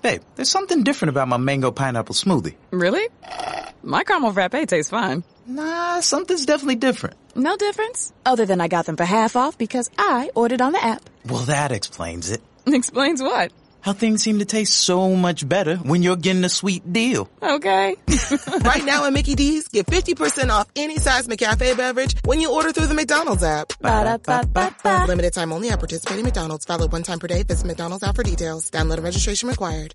Babe, there's something different about my mango pineapple smoothie. Really? My caramel frappe tastes fine. Nah, something's definitely different. No difference? Other than I got them for half off because I ordered on the app. Well, that explains it. Explains what? How things seem to taste so much better when you're getting a sweet deal. Okay. right now at Mickey D's, get 50% off any size McCafe beverage when you order through the McDonald's app. Ba-da-ba-ba-ba. Limited time only at participating McDonald's. Valid one time per day. Visit McDonald's app for details. Download and registration required.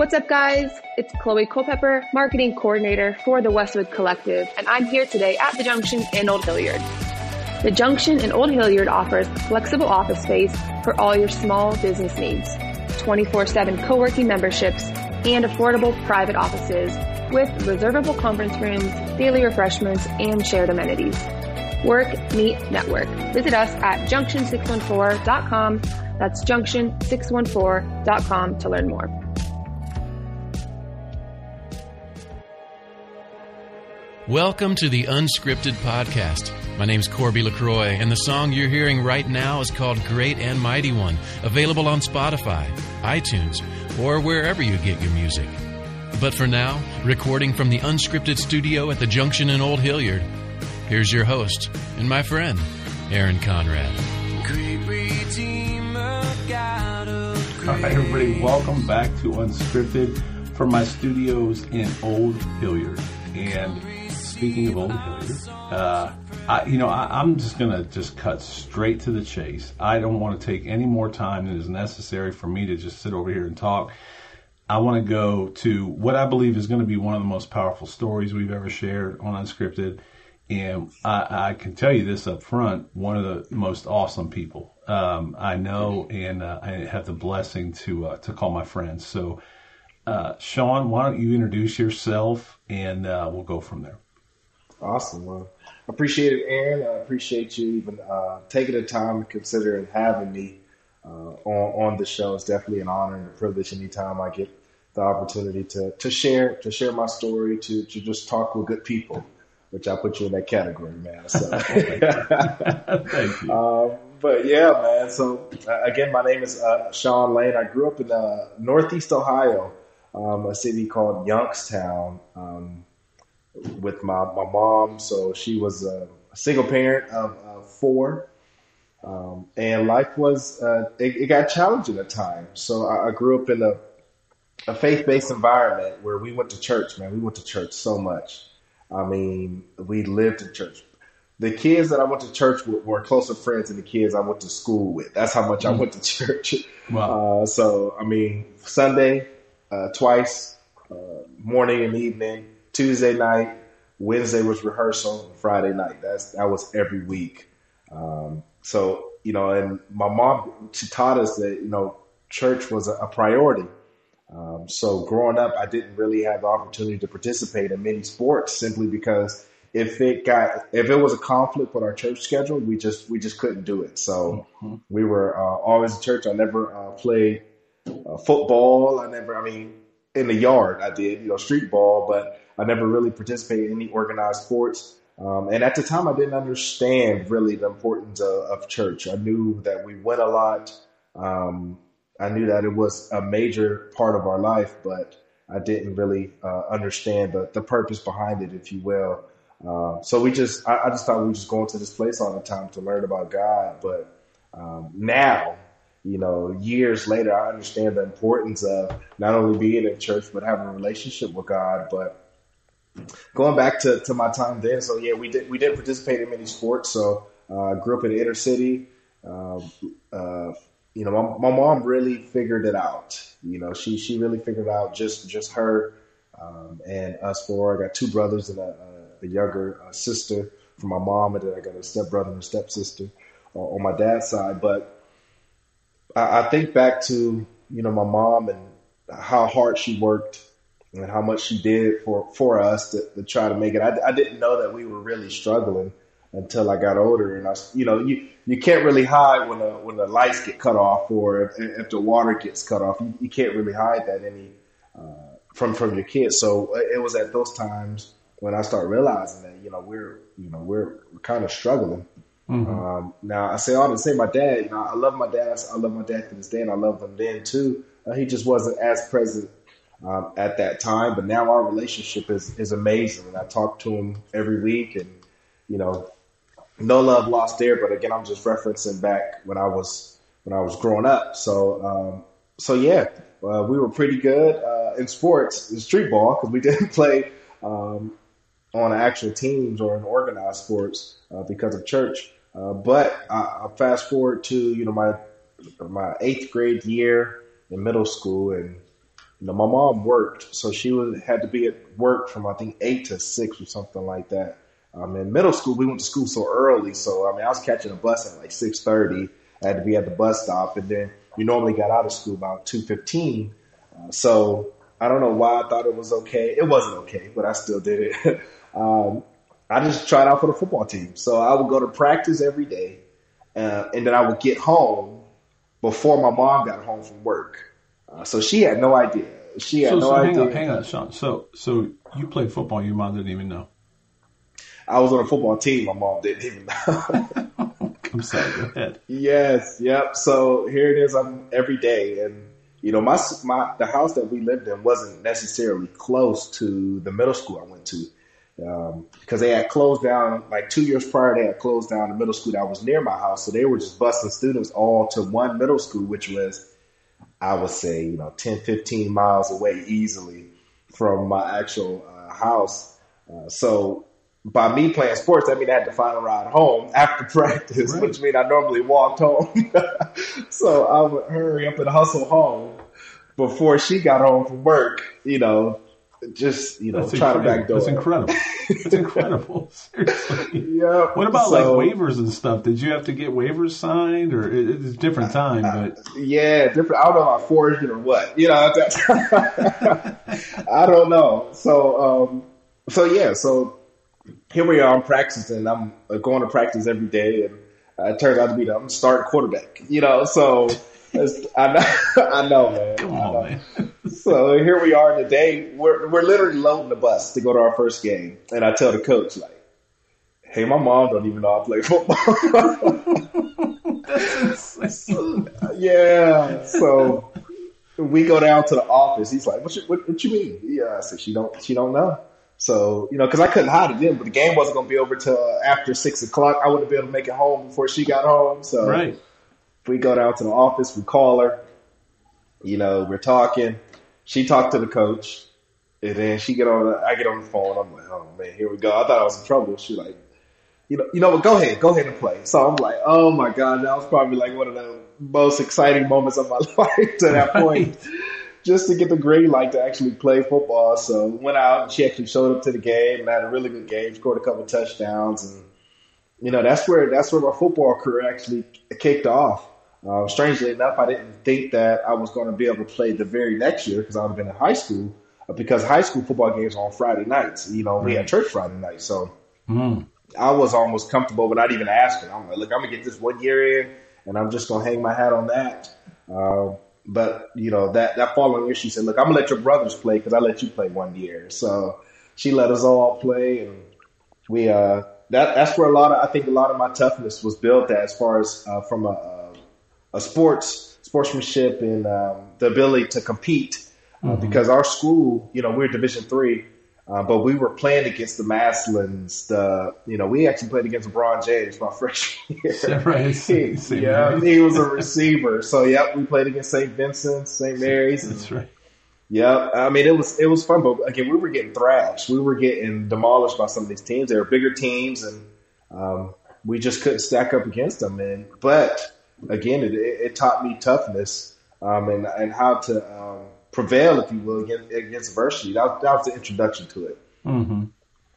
What's up, guys? It's Chloe Culpepper, marketing coordinator for the Westwood Collective, and I'm here today at the Junction in Old Hilliard. The Junction in Old Hilliard offers flexible office space for all your small business needs, 24-7 co-working memberships, and affordable private offices with reservable conference rooms, daily refreshments, and shared amenities. Work, meet, network. Visit us at junction614.com. That's junction614.com to learn more. Welcome to the Unscripted Podcast. My name's Corby LaCroix, and the song you're hearing right now is called Great and Mighty One, available on Spotify, iTunes, or wherever you get your music. But for now, recording from the Unscripted studio at the Junction in Old Hilliard, here's your host and my friend, Aaron Conrad. All right, everybody, welcome back to Unscripted from my studios in Old Hilliard. And speaking of Old Hilliard, uh, I, you know, I, I'm just gonna just cut straight to the chase. I don't want to take any more time than is necessary for me to just sit over here and talk. I want to go to what I believe is going to be one of the most powerful stories we've ever shared on Unscripted. And I, I can tell you this up front, one of the most awesome people um, I know, and uh, I have the blessing to uh, to call my friends. So, uh, Shaun, why don't you introduce yourself, and uh, we'll go from there. Awesome. Well, appreciate it, Aaron. I appreciate you even uh, taking the time and considering having me uh, on on the show. It's definitely an honor and a privilege anytime I get the opportunity to to share to share my story, to to just talk with good people, which I put you in that category, man. So, Thank you. um, but yeah, man. So uh, again, my name is uh, Shaun Lane. I grew up in uh, Northeast Ohio, um, a city called Youngstown. Um, with my, my mom. So she was a, single parent of, of four. Um, and life was, uh, it, it, got challenging at times. So I, I grew up in a, a faith based environment where we went to church, man. We went to church so much. I mean, we lived in church. The kids that I went to church with were closer friends than the kids I went to school with. That's how much I went to church. Wow. Uh, so, I mean, Sunday, uh, twice, uh, morning and evening, Tuesday night, Wednesday was rehearsal, Friday night. That's that was every week. Um, so you know, and my mom she taught us that you know church was a, a priority. Um, so growing up, I didn't really have the opportunity to participate in many sports simply because if it got if it was a conflict with our church schedule, we just we just couldn't do it. So mm-hmm. we were uh, always in church. I never uh, played uh, football. I never. I mean, in the yard, I did you know street ball, but I never really participated in any organized sports. Um, and at the time, I didn't understand really the importance of, of church. I knew that we went a lot. Um, I knew that it was a major part of our life, but I didn't really uh, understand the, the purpose behind it, if you will. Uh, so we just, I, I, just thought we were just going to this place all the time to learn about God. But um, now, you know, years later, I understand the importance of not only being in church, but having a relationship with God. But going back to, to my time then, so yeah, we did we did participate in many sports. So uh, I grew up in the inner city. Um, uh, you know, my, my mom really figured it out. You know, she she really figured out just just her um, and us four. I got two brothers and a, a younger uh, sister from my mom, and then I got a stepbrother and a stepsister uh, on my dad's side. But I, I think back to you know my mom and how hard she worked and how much she did for for us to, to try to make it. I, I didn't know that we were really struggling until I got older, and I, you know, you you can't really hide when the when the lights get cut off or if, if the water gets cut off. You, you can't really hide that any uh, from from your kids. So it was at those times when I started realizing that you know we're you know we're, we're kind of struggling. Mm-hmm. Um, now I say all to say my dad. You know, I love my dad. I love my dad to this day, and I love him then too. Uh, he just wasn't as present um, at that time, but now our relationship is is amazing, and I talk to him every week, and you know no love lost there. But again, I'm just referencing back when I was when I was growing up. So um, so yeah, uh, we were pretty good uh, in sports, in street ball, because we didn't play um, on actual teams or in organized sports uh, because of church. Uh, but I, I fast forward to you know my my eighth grade year in middle school, and my mom worked, so she was had to be at work from I think eight to six or something like that. Um, in middle school, we went to school so early, so I mean, I was catching a bus at like six thirty. I had to be at the bus stop, and then we normally got out of school about two fifteen. Uh, so I don't know why I thought it was okay. It wasn't okay, but I still did it. um, I just tried out for the football team, so I would go to practice every day, uh, and then I would get home before my mom got home from work. Uh, so she had no idea. She had so, no so idea. Hang on, hang on, Shaun. So, so you played football. Your mom didn't even know. I was on a football team. My mom didn't even know. I'm sorry. Go ahead. Yes. Yep. So here it is. I'm every day, and you know, my my the house that we lived in wasn't necessarily close to the middle school I went to. Um, because they had closed down like two years prior, they had closed down the middle school that was near my house. So they were just busing students all to one middle school, which was, I would say, you know, 10, 15 miles away easily from my actual uh, house. Uh, so by me playing sports, that mean I had to find a ride home after practice, right. which means I normally walked home. so I would hurry up and hustle home before she got home from work, you know, just, you know, That's try incredible. to backdoor. That's incredible. That's incredible. Seriously. Yeah. What about So- like waivers and stuff? Did you have to get waivers signed or it, it's a different time, but Yeah, different. I don't know if I forged it or what. You know, that, I don't know. So, um, so yeah, so here we are. I'm practicing. I'm uh, going to practice every day, and uh, it turns out to be the I'm starting quarterback. You know, so it's, I know, I know, man. come know. on, man. So here we are today. We're we're literally loading the bus to go to our first game, and I tell the coach like, "Hey, my mom don't even know I play football." so, yeah. So we go down to the office. He's like, "What you what, what you mean?" Yeah, I said, "She don't she don't know." So you know, because I couldn't hide it then, but the game wasn't going to be over till after six o'clock. I wouldn't be able to make it home before she got home. So Right. We go down to the office, we call her, you know, we're talking. She talked to the coach, and then she get on. The, I get on the phone. I'm like, oh man, here we go. I thought I was in trouble. She like, you know, you know what? Go ahead, go ahead and play. So I'm like, oh my god, that was probably like one of the most exciting moments of my life to that point. Just to get the green light to actually play football. So went out and she actually showed up to the game and had a really good game, scored a couple touchdowns and you know, that's where that's where my football career actually kicked off. Uh, strangely enough, I didn't think that I was going to be able to play the very next year because I would have been in high school. uh, Because high school football games are on Friday nights. You know, we had church Friday night, so Mm. I was almost comfortable without even asking. I'm like, look, I'm gonna get this one year in, and I'm just gonna hang my hat on that. Uh, but you know, that that following year, she said, look, I'm gonna let your brothers play because I let you play one year. So she let us all play, and we uh, that that's where a lot of I think a lot of my toughness was built at, as far as uh, from a, a sports sportsmanship and um, the ability to compete. Uh, Because our school, you know, we're Division three, uh, but we were playing against the Massillons. The you know, we actually played against LeBron James my freshman year. Right. He, St. yeah, he was a receiver. So yep, we played against St. Vincent, St. Mary's. That's right. Yeah, I mean it was it was fun, but again we were getting thrashed. We were getting demolished by some of these teams. They were bigger teams, and um, we just couldn't stack up against them. And but again, it, it, taught me toughness um, and and how to um, prevail, if you will, against, against adversity. That, was- that was the introduction to it. hmm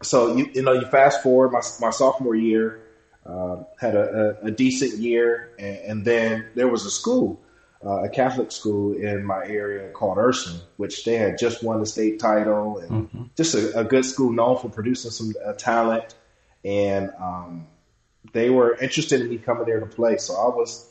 So you you know you fast forward my my sophomore year, uh, had a, a, a decent year, and, and then there was a school uh, a Catholic school in my area called Ursuline, which they had just won the state title and Mm-hmm. just a, a good school known for producing some uh, talent. And um, they were interested in me coming there to play, so I was.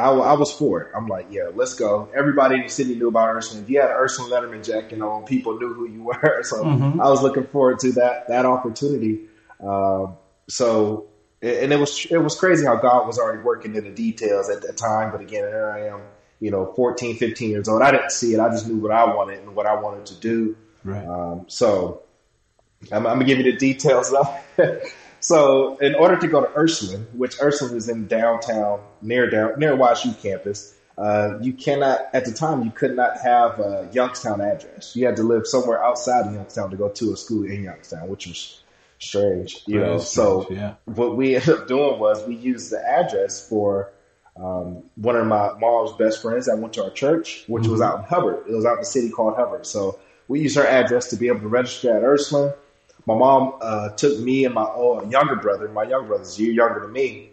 I, I was for it. I'm like, yeah, let's go. Everybody in the city knew about Ursuline. If you had an Ursuline Letterman jacket on, people knew who you were. So Mhm. I was looking forward to that that opportunity. Um, so, and it was it was crazy how God was already working in the details at that time. But again, here I am, you know, 14, 15 years old. I didn't see it. I just knew what I wanted and what I wanted to do. Right. Um, so I'm, I'm gonna give you the details. so in order to go to Ursuline, which Ursuline is in downtown, near down near YSU campus, uh, you cannot at the time you could not have a Youngstown address. You had to live somewhere outside of Youngstown to go to a school in Youngstown, which was strange. You That know, is so yeah. what we ended up doing was we used the address for um, one of my mom's best friends that went to our church, which was Mhm. out in Hubbard. It was out in the city called Hubbard. So we used her address to be able to register at Ursuline. My mom uh, took me and my uh, younger brother. My younger brother's a year younger than me,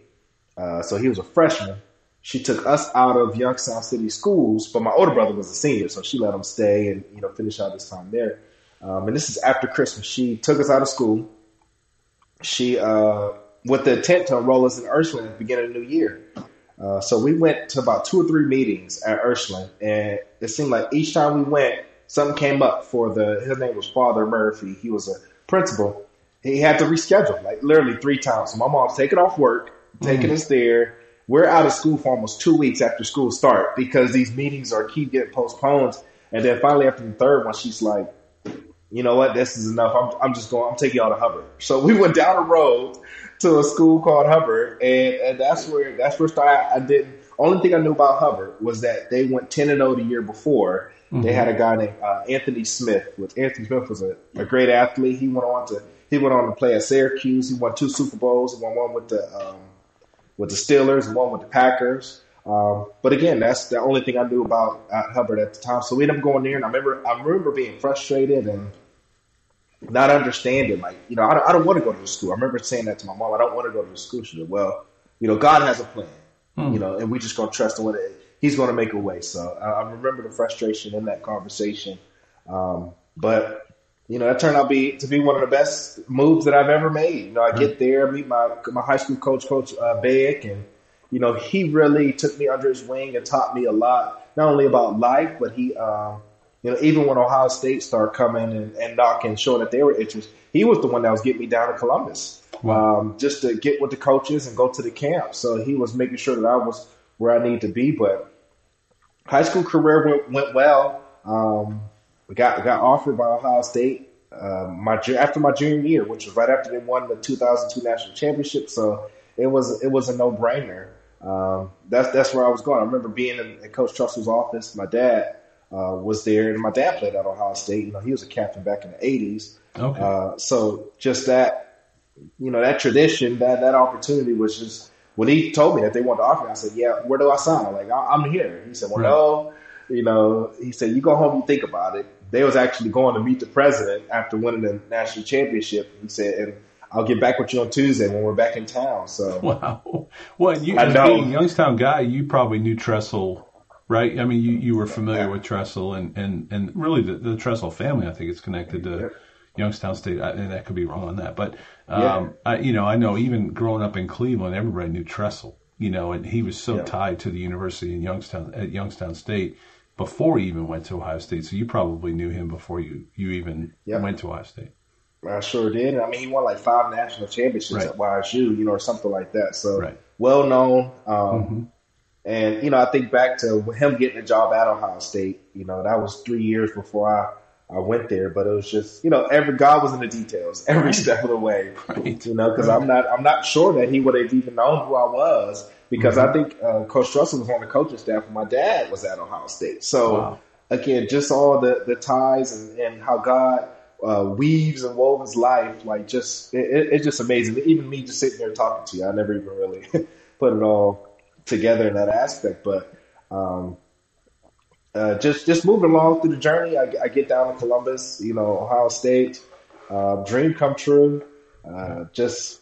uh, so he was a freshman. She took us out of Youngstown City schools, but my older brother was a senior, so she let him stay and you know finish out his time there. Um, and this is after Christmas. She took us out of school. She uh, with the intent to enroll us in Ursuline at the beginning of the new year. Uh, so we went to about two or three meetings at Ursuline, and it seemed like each time we went, something came up for the. His name was Father Murphy. He was a principal. He had to reschedule like literally three times. So my mom's taking off work, taking Mm. us there. We're out of school for almost two weeks after school start because these meetings are keep getting postponed. And then finally after the third one, she's like, you know what, this is enough. I'm, I'm just going, I'm taking y'all to Hubbard. So we went down the road to a school called Hubbard, and, and that's where that's where I, I didn't. Only thing I knew about Hubbard was that they went ten and zero the year before. They Mhm. had a guy named uh, Anthony Smith. Which Anthony Smith was a, a great athlete. He went on to he went on to play at Syracuse. He won two Super Bowls. He won one with the um, with the Steelers and one with the Packers. Um, but again, that's the only thing I knew about uh, Hubbard at the time. So we ended up going there, and I remember I remember being frustrated and not understanding. Like, you know, I don't, I don't want to go to the school. I remember saying that to my mom. I don't want to go to the school. She said, "Well, you know, God has a plan, Hmm. you know, and we just gonna trust in what it, He's gonna make a way." So I, I remember the frustration in that conversation. Um, but you know, that turned out to be to be one of the best moves that I've ever made. You know, I get there, meet my my high school coach, Coach uh, Beck, and you know, he really took me under his wing and taught me a lot, not only about life, but he, um, you know, even when Ohio State started coming and, and knocking, showing that they were interested, he was the one that was getting me down to Columbus, um, just to get with the coaches and go to the camp. So he was making sure that I was where I need to be. But high school career went, went well. Um, we got got offered by Ohio State uh, my after my junior year, which was right after they won the 2002 national championship. So it was it was a no brainer. Um, that's that's where I was going. I remember being in, in Coach Tressel's office. My dad uh, was there, and my dad played at Ohio State. You know, he was a captain back in the 80s. Okay. Uh, so just that, you know, that tradition, that that opportunity was just when he told me that they wanted to offer me. I said, "Yeah, where do I sign?" I'm like, I- "I'm here." He said, "Well, no." You know, he said, "You go home and think about it." They was actually going to meet the president after winning the national championship. He said, "And I'll get back with you on Tuesday when we're back in town." So Wow. Well, you, as know. being a Youngstown guy, you probably knew Tressel, right? I mean, you, you were familiar with Tressel and, and, and really the, the Tressel family, I think is connected to Youngstown State. I, and that could be wrong on that. But, um, Yeah. I, you know, I know even growing up in Cleveland, everybody knew Tressel, you know, and he was so Yeah. tied to the university in Youngstown, at Youngstown State before he even went to Ohio State. So you probably knew him before you, you even Yeah. went to Ohio State. I sure did. I mean, he won like five national championships Right. at YSU, you know, or something like that. So Right. well known. Um, Mm-hmm. And you know, I think back to him getting a job at Ohio State. You know, that was three years before I I went there, but it was just you know, every God was in the details every step of the way. Right. You know, because I'm not I'm not sure that he would have even known who I was because I think uh, Coach Tressel was on the coaching staff when my dad was at Ohio State. So Wow. again, just all the the ties and, and how God uh, weaves and wove his life, like just it, it, it's just amazing. Even me just sitting there talking to you, I never even really put it all together in that aspect. But um, uh, just just moving along through the journey, I, I get down to Columbus, you know, Ohio State, uh, dream come true. Uh, just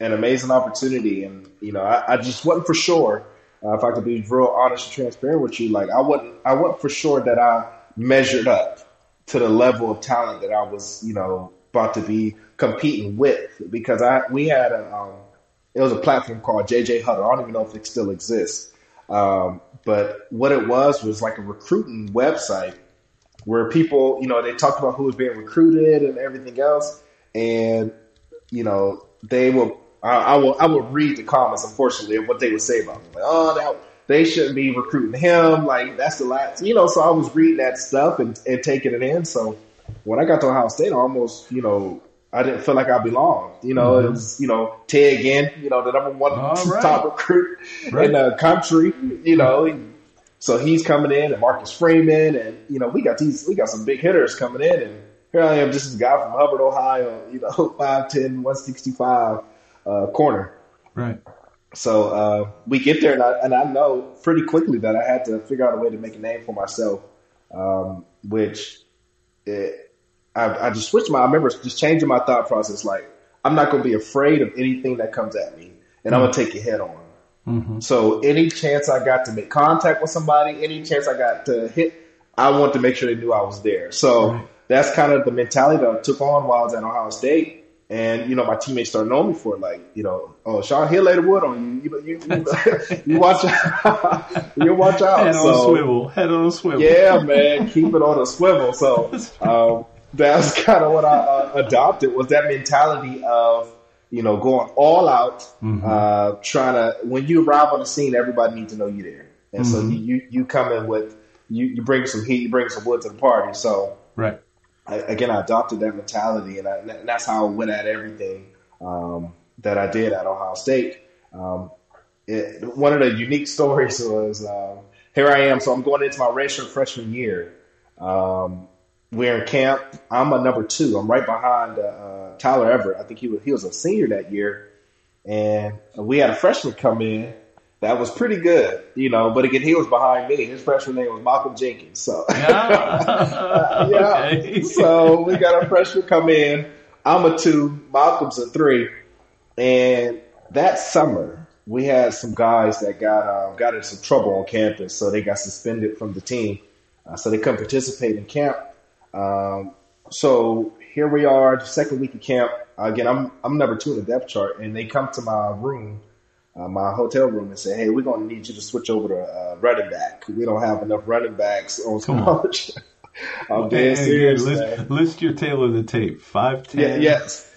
an amazing opportunity, and you know, I, I just wasn't for sure uh, if I could be real honest and transparent with you, like I wasn't, I wasn't for sure that I measured up to the level of talent that I was, you know, about to be competing with because I we had a um, it was a platform called JJ Huddle. I don't even know if it still exists. Um, but what it was was like a recruiting website where people, you know, they talked about who was being recruited and everything else. And, you know, they will, I, I will, I will read the comments, unfortunately, of what they would say about me. Like, oh, that, they shouldn't be recruiting him. Like, that's the last, you know, so I was reading that stuff and, and taking it in. So when I got to Ohio State, I almost, you know, I didn't feel like I belonged. You know, mm-hmm. it was, you know, Ted Ginn, you know, the number one right. top recruit right. in the country, you know. So he's coming in and Marcus Freeman and, you know, we got these, we got some big hitters coming in and here I am, just a guy from Hubbard, Ohio, you know, 5'10", 165, uh, corner. Right. So, uh, we get there and I, and I know pretty quickly that I had to figure out a way to make a name for myself, um, which it, I, I just switched my. I remember just changing my thought process. Like I'm not going to be afraid of anything that comes at me, and mm-hmm. I'm going to take it head on. Mm-hmm. So any chance I got to make contact with somebody, any chance I got to hit, I want to make sure they knew I was there. So right. that's kind of the mentality that I took on while I was at Ohio State. And you know, my teammates started knowing me for it. Like, you know, oh, Shaun Hill laid the wood on you. You, you, you, you watch out. you watch out. Head so, on a swivel. Head on a swivel. Yeah, man, keep it on a swivel. So, um, that's kind of what I uh, adopted was that mentality of you know going all out, mm-hmm. uh, trying to when you arrive on the scene, everybody needs to know you there, and mm-hmm. so you, you, you come in with you you bring some heat, you bring some wood to the party. So right, I, again, I adopted that mentality, and, I, and, that's how I went at everything um, that I did at Ohio State. Um, it, one of the unique stories was um, here I am, so I'm going into my redshirt freshman year. Um, we're in camp. I'm a number two. I'm right behind uh, Tyler Everett. I think he was he was a senior that year, and we had a freshman come in that was pretty good, you know. But again, he was behind me. His freshman name was Malcolm Jenkins. So yeah, yeah. Okay. So we got a freshman come in. I'm a two. Malcolm's a three, and that summer we had some guys that got uh, got into some trouble on campus, so they got suspended from the team, uh, so they couldn't participate in camp. Um, so here we are, the second week of camp. Again, I'm I'm number two in the depth chart, and they come to my room, uh, my hotel room, and say, "Hey, we're going to need you to switch over to uh, running back. We don't have enough running backs on college." I'm dead serious. List, list, your tail of the tape. Five ten. Yeah, yes.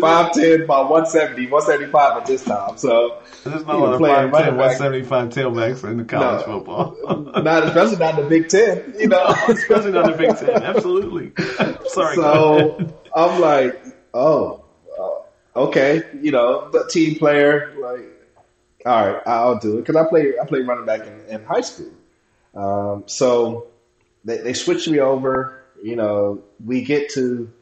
Five ten by 170, 175 at this time. So there's lot of 5'10", 175 tailbacks in the college no, football. not especially not in the Big Ten, you know. especially not in the Big Ten. Absolutely. Sorry. So I'm like, oh, uh, okay, you know, the team player, like, all right, I'll do it because I play I play running back in, in high school. Um, so they, they switched me over. You know, we get to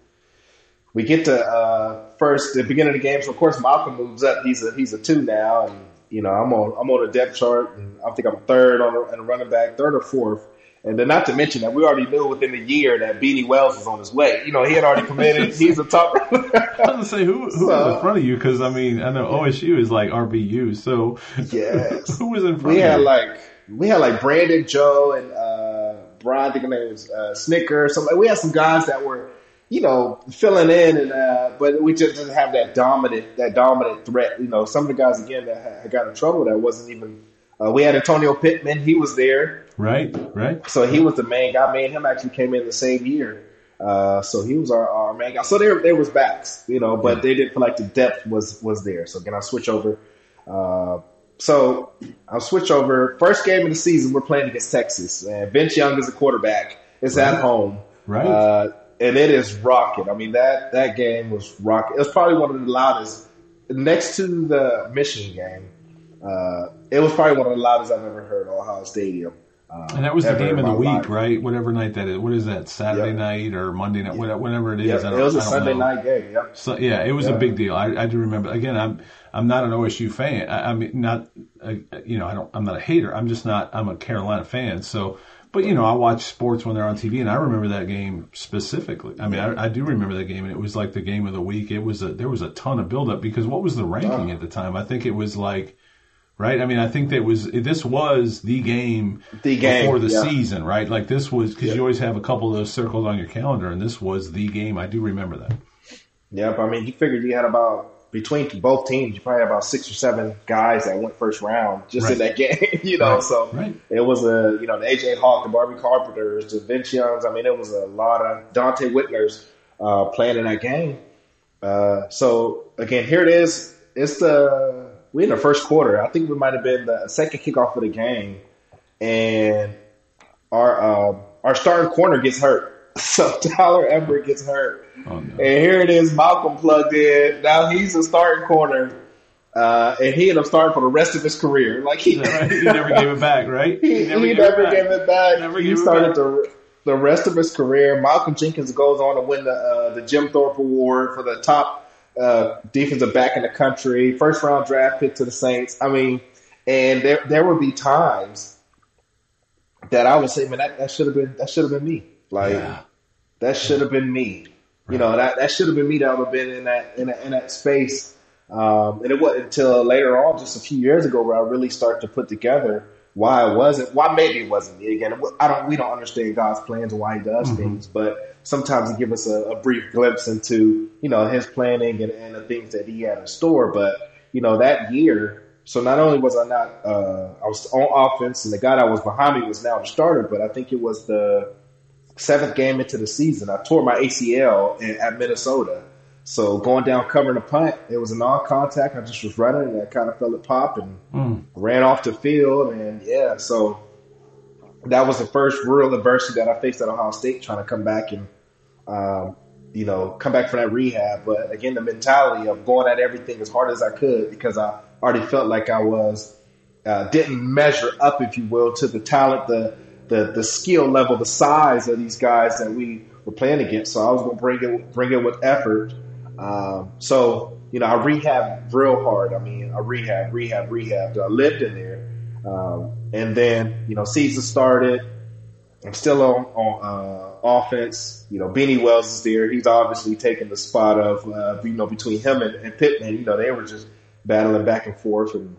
we get to uh, first the beginning of the game. So of course Malcolm moves up. He's a he's a two now, and you know I'm on I'm on a depth chart, and I think I'm third on a, a running back, third or fourth. And then not to mention that we already knew within the year that Beanie Wells was on his way. You know, he had already committed. He's a top. I was gonna say who who so, was in front of you because I mean I know OSU is like RBU. So yes, who was in front? We had you? like we had like Brandon Joe and uh, Brian. I think his name was uh, Schnittker. So like, we had some guys that were you know, filling in, and uh, but we just didn't have that dominant that dominant threat. You know, some of the guys again that had got in trouble that wasn't even. Uh, we had Antonio Pittman; he was there. Right, right. So he was the main guy. Me and him actually came in the same year. Uh, so he was our, our main guy. So there, there was backs, you know, but yeah. they didn't feel like the depth was was there. So again, I switch over. Uh, so I'll switch over. First game of the season, we're playing against Texas. And Vince Young is a quarterback. It's right. at home. Right. Uh, and it is rocking. I mean that that game was rocking. It was probably one of the loudest next to the Michigan game. Uh, it was probably one of the loudest I've ever heard at Ohio Stadium. Um, and that was the game of the week, life. right? Whatever night that is. What is that? Saturday yep. night or Monday night? Yep. Whatever it is. Yep. it was a Sunday know. night game. Yep. So, yeah, it was a big deal. I, I, do remember. Again, I'm I'm not an OSU fan. I, I mean, not uh, you know, I don't. I'm not a hater. I'm just not. I'm a Carolina fan. So but you know, I watch sports when they're on TV, and I remember that game specifically. I mean, I, I, do remember that game, and it was like the game of the week. It was a there was a ton of buildup because what was the ranking at the time? I think it was like right? I mean, I think that was this was the game, The game, before the yeah. season, right? Like this was because you always have a couple of those circled on your calendar, and this was the game. I do remember that. Yep. I mean, you figured you had about between both teams, you probably have about six or seven guys that went first round just in that game. You know, Right, so right. it was a you know the AJ Hawk, the Bobby Carpenters, the Vince Youngs. I mean, it was a lot of Donte Whitners uh, playing in that game. Uh, so again, here it is. It's the we in the first quarter. I think we might have been the second kickoff of the game, and our um, our starting corner gets hurt. So Tyler Everett gets hurt, Oh, no. and here it is. Malcolm plugged in. Now he's a starting corner, uh, and he ended up starting for the rest of his career. Like he, Right? He never gave it back, right? he, he never, gave it back. Never he started back. the the rest of his career. Malcolm Jenkins goes on to win the uh, the Jim Thorpe Award for the top uh, defensive back in the country. First round draft pick to the Saints. I mean, and there there would be times that I would say, man, that, that should have been that should have been me. Like Yeah. that should have been me. You know, that that should have been me that would have been in that in that, in that space. Um, and it wasn't until later on, just a few years ago, where I really started to put together why it wasn't, why maybe it wasn't me again. I don't, we don't understand God's plans and why He does things, but sometimes He gives us a, a brief glimpse into you know His planning and, and the things that He had in store. But you know that year, so not only was I not, uh, I was on offense, and the guy that was behind me was now the starter, but I think it was the seventh game into the season, I tore my ACL in, at Minnesota. So going down covering a punt, it was a non-contact. I just was running and I kind of felt it pop and ran off the field. And yeah, so that was the first real adversity that I faced at Ohio State, trying to come back and um, you know come back from that rehab. But again, the mentality of going at everything as hard as I could because I already felt like I was uh, didn't measure up, if you will, to the talent, the the the skill level, the size of these guys that we were playing against. So I was going to bring it bring it with effort. Um, so you know, I rehabbed real hard. I mean, I rehab, rehab, rehab. I lived in there, um, and then you know, season started. I'm still on on uh, offense. You know, Beanie Wells is there. He's obviously taking the spot of uh, you know between him and, and Pittman. You know, they were just battling back and forth and.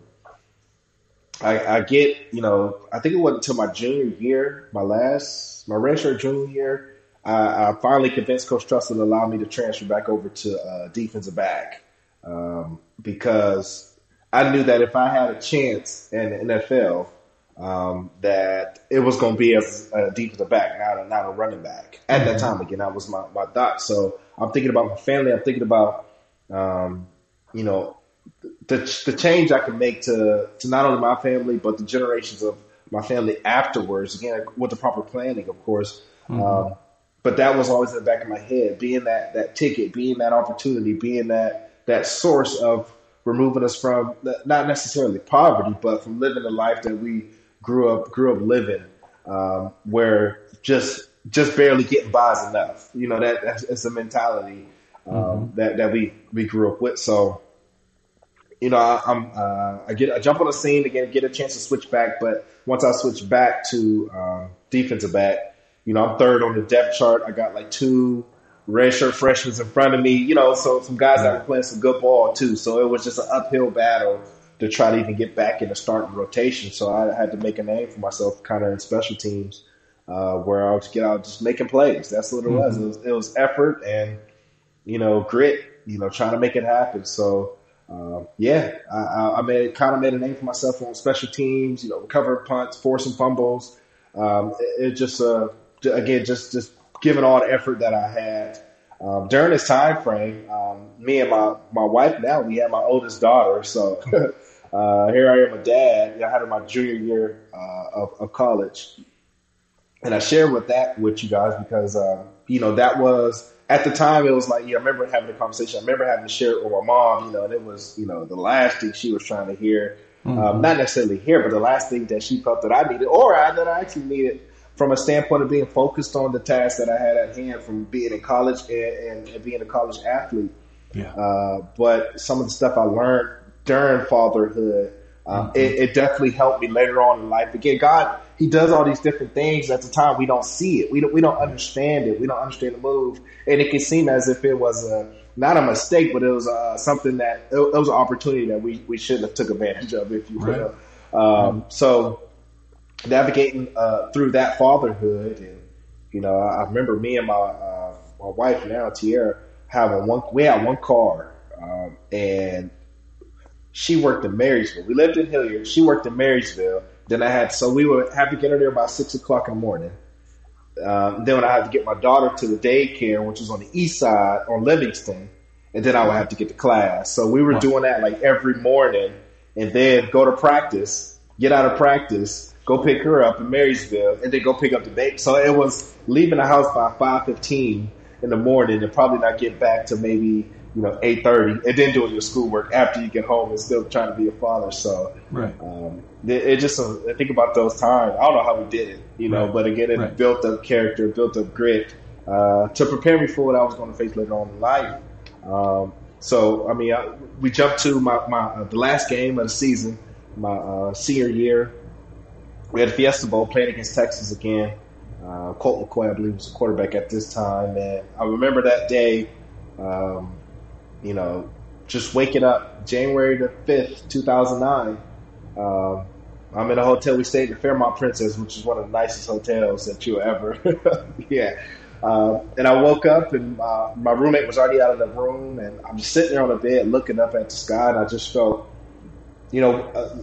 I, I get, you know, I think it wasn't until my junior year, my last, my redshirt junior year, I, I finally convinced Coach Tressel to allow me to transfer back over to uh, defensive back um, because I knew that if I had a chance in the NFL, um, that it was going to be as a defensive back, not a, not a running back. At that time, again, that was my, my thought. So I'm thinking about my family. I'm thinking about, um, you know, the, the change I can make to, to not only my family, but the generations of my family afterwards, again, with the proper planning, of course. Um, but that was always in the back of my head, being that, that ticket, being that opportunity, being that, that source of removing us from not necessarily poverty, but from living the life that we grew up, grew up living, um, where just, just barely getting by is enough. You know, that, that's, that's a mentality, um, that, that we, we grew up with. So, you know, I, I'm uh, I get I jump on the scene again, get a chance to switch back. But once I switch back to um, defensive back, you know, I'm third on the depth chart. I got like two redshirt freshmen in front of me. You know, so some guys that were playing some good ball too. So it was just an uphill battle to try to even get back in the starting rotation. So I had to make a name for myself, kind of in special teams, uh, where I was get out just making plays. That's what it was. It was. It was effort and you know grit. You know, trying to make it happen. So. Um, yeah, I, I- I made kind of made a name for myself on special teams. You know, recovering punts, forcing fumbles. Um, it, it just uh, again just just giving all the effort that I had um, during this time frame. Um, me and my my wife now we have my oldest daughter, so uh, here I am a dad. I had her my junior year uh, of, of college, and I share with that with you guys because um, you know that was at the time it was like yeah I remember having a conversation. I remember having to share it with my mom you know and it was you know the last thing she was trying to hear. Um, not necessarily hear but the last thing that she felt that I needed or I, that I actually needed from a standpoint of being focused on the task that I had at hand from being in college and, and, and being a college athlete. Yeah. uh, but some of the stuff I learned during fatherhood, uh, it, it definitely helped me later on in life. Again, God, he does all these different things. At the time, we don't see it. We don't we don't understand it. We don't understand the move, and it can seem as if it was a not a mistake, but it was uh, something that it, was an opportunity that we we shouldn't have took advantage of, if you will. Right. Um, so navigating uh, through that fatherhood, and you know, I, remember me and my uh, my wife now, Tierra, having one. We had one car, um, and she worked in Marysville. We lived in Hilliard. She worked in Marysville. Then I had so we would have to get her there about six o'clock in the morning. Um, then when I had to get my daughter to the daycare, which was on the east side on Livingston, and then I would have to get to class. So we were wow. doing that like every morning, and then go to practice, get out of practice, go pick her up in Marysville, and then go pick up the baby. So it was leaving the house by five fifteen in the morning, and probably not get back to maybe you know eight thirty, and then doing your schoolwork after you get home and still trying to be a father. So right. Um, it, it, just uh, think about those times. I don't know how we did it, you know, right. but again, it right. built up character, built up grit uh, to prepare me for what I was going to face later on in life. Um, so I mean, I, we jumped to my, my uh, the last game of the season, my uh, senior year. We had a Fiesta Bowl playing against Texas again. Uh, Colt McCoy, I believe, was the quarterback at this time, and I remember that day. Um, you know, just waking up January the 5th, 2009. Um, I'm in a hotel. We stayed in Fairmont Princess, which is one of the nicest hotels that you'll ever. yeah. Uh, and I woke up and uh, my roommate was already out of the room, and I'm just sitting there on the bed looking up at the sky, and I just felt, you know, uh,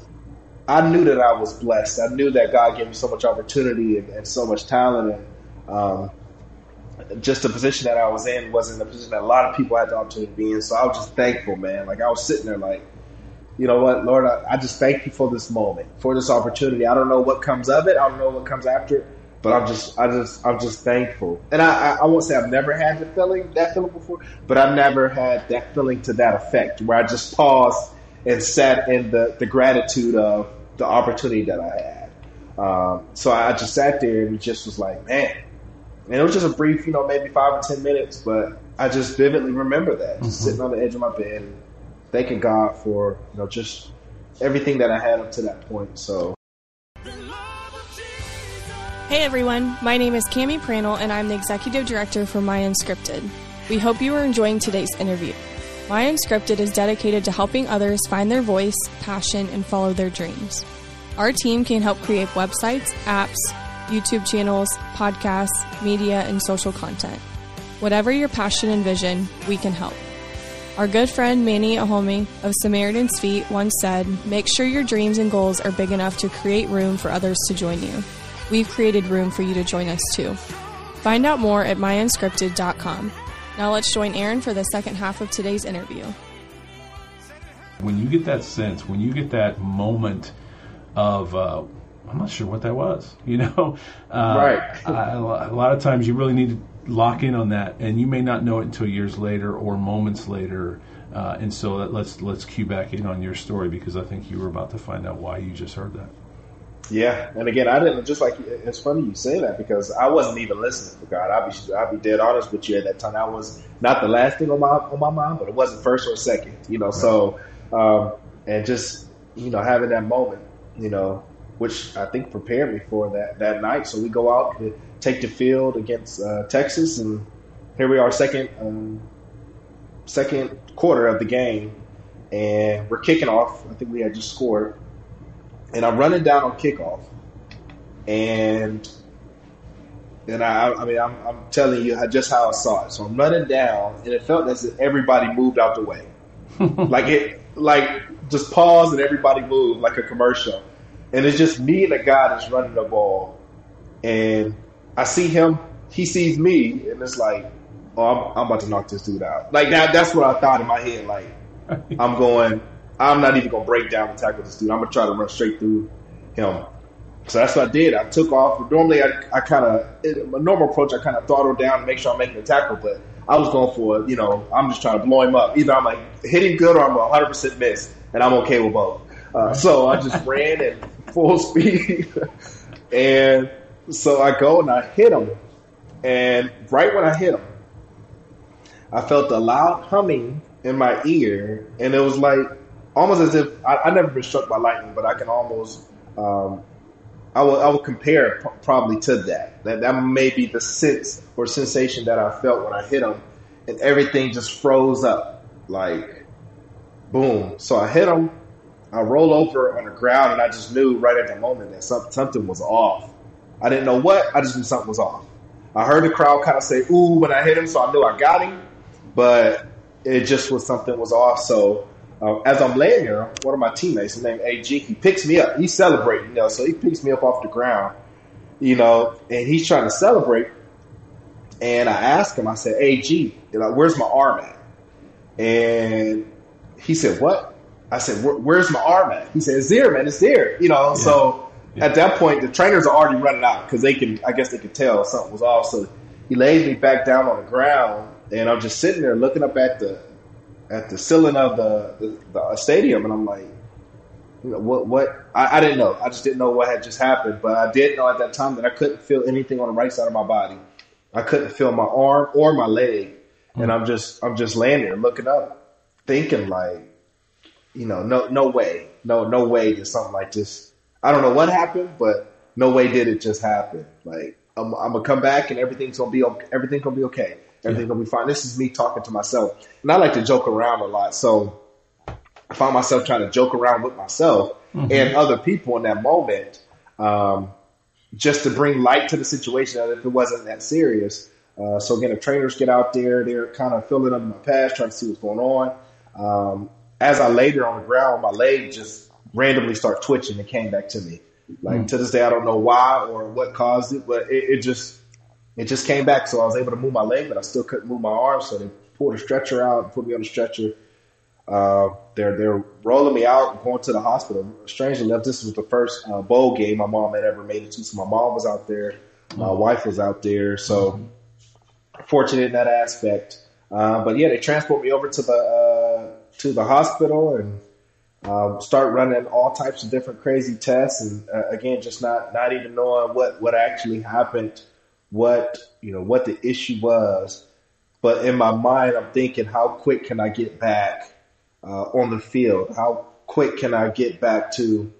I knew that I was blessed. I knew that God gave me so much opportunity and, and so much talent, and um, just the position that I was in wasn't a position that a lot of people had the opportunity to be in. So I was just thankful, man. Like I was sitting there, like, you know what, Lord, I, I just thank you for this moment, for this opportunity. I don't know what comes of it. I don't know what comes after it, but I'm just, I just, I'm just thankful. And I, I, I won't say I've never had the feeling, that feeling before, but I've never had that feeling to that effect where I just paused and sat in the, the gratitude of the opportunity that I had. Um, so I just sat there and just was like, man, and it was just a brief, you know, maybe five or ten minutes, but I just vividly remember that, just mm-hmm. sitting on the edge of my bed, and thanking God for you know just everything that I had up to that point. So. Hey everyone, my name is Cami Pranel and I'm the Executive Director for My Unscripted. We hope you are enjoying today's interview. My Unscripted is dedicated to helping others find their voice, passion, and follow their dreams. Our team can help create websites, apps, YouTube channels, podcasts, media, and social content. Whatever your passion and vision, we can help. Our good friend Manny Ohonme of Samaritan's Feet once said, Make sure your dreams and goals are big enough to create room for others to join you. We've created room for you to join us too. Find out more at myunscripted.com. Now let's join Aaron for the second half of today's interview. When you get that sense, when you get that moment of, uh, I'm not sure what that was. You know, uh, right? I, a lot of times you really need to lock in on that, and you may not know it until years later or moments later. Uh, and so let's let's cue back in on your story because I think you were about to find out why you just heard that. Yeah, and again, I didn't just like it's funny you say that because I wasn't even listening for God. I'll be I'll be dead honest with you at that time. That was not the last thing on my on my mind, but it wasn't first or second. You know, so um, and just you know having that moment, you know, which I think prepared me for that that night. So we go out to take the field against uh, Texas, and here we are, second um, second quarter of the game, and we're kicking off. I think we had just scored, and I'm running down on kickoff, and and I, I mean, I'm, I'm telling you just how I saw it. So I'm running down, and it felt as if everybody moved out the way, like it, like just pause and everybody moved like a commercial and it's just me and the guy that's running the ball. And I see him, he sees me, and it's like, oh, I'm, I'm about to knock this dude out. Like that, that's what I thought in my head. Like, I'm going, I'm not even going to break down and tackle this dude. I'm going to try to run straight through him. So that's what I did. I took off. Normally, I, I kind of, my normal approach, I kind of throttle down and make sure I'm making a tackle, but I was going for, you know, I'm just trying to blow him up. Either I'm like hitting good or I'm 100% miss, and I'm okay with both. Uh, so I just ran at full speed. and so I go and I hit him. And right when I hit him, I felt a loud humming in my ear. And it was like almost as if I, I never been struck by lightning, but I can almost um, I will I would compare probably to that. That that may be the sense or sensation that I felt when I hit him, and everything just froze up, like boom. So I hit him. I roll over on the ground, and I just knew right at the moment that something was off. I didn't know what. I just knew something was off. I heard the crowd kind of say "ooh" when I hit him, so I knew I got him. But it just was something was off. So uh, as I'm laying there, one of my teammates, his name AG, he picks me up. He's celebrating, you know, so he picks me up off the ground, you know, and he's trying to celebrate. And I asked him, I said, AG, you know, where's my arm at? And he said, what? I said, where's my arm at? He said, it's there, man, it's there. You know, yeah. so yeah. at that point, the trainers are already running out because they can, I guess they could tell something was off. So he lays me back down on the ground and I'm just sitting there looking up at the at the ceiling of the, the, the stadium, and I'm like, you know, what what I, I, didn't know. I just didn't know what had just happened, but I did know at that time that I couldn't feel anything on the right side of my body. I couldn't feel my arm or my leg, mm-hmm. and I'm just I'm just laying there looking up, thinking like, you know, no no way, no no way did something like this. I don't know what happened, but no way did it just happen. Like I'm, I'm gonna come back and everything's gonna be okay. Everything's gonna be okay. Everything's yeah. gonna be fine. This is me talking to myself, and I like to joke around a lot. So I found myself trying to joke around with myself mm-hmm. and other people in that moment, um, just to bring light to the situation. That if it wasn't that serious. Uh, so again, the trainers get out there, they're kind of filling up my past, trying to see what's going on. Um, as I lay there on the ground, my leg just randomly started twitching and came back to me. Like mm. to this day, I don't know why or what caused it, but it, it just it just came back. So I was able to move my leg, but I still couldn't move my arm. So they pulled a stretcher out, put me on the stretcher. Uh, they're they're rolling me out, going to the hospital. Strangely enough, this was the first uh, bowl game my mom had ever made it to. So my mom was out there, my mm-hmm. wife was out there. So mm-hmm. fortunate in that aspect. Uh, but yeah, they transport me over to the uh, to the hospital and uh, start running all types of different crazy tests. And uh, again, just not not even knowing what what actually happened what you know what the issue was, but in my mind, I'm thinking, how quick can I get back uh, on the field? How quick can I get back to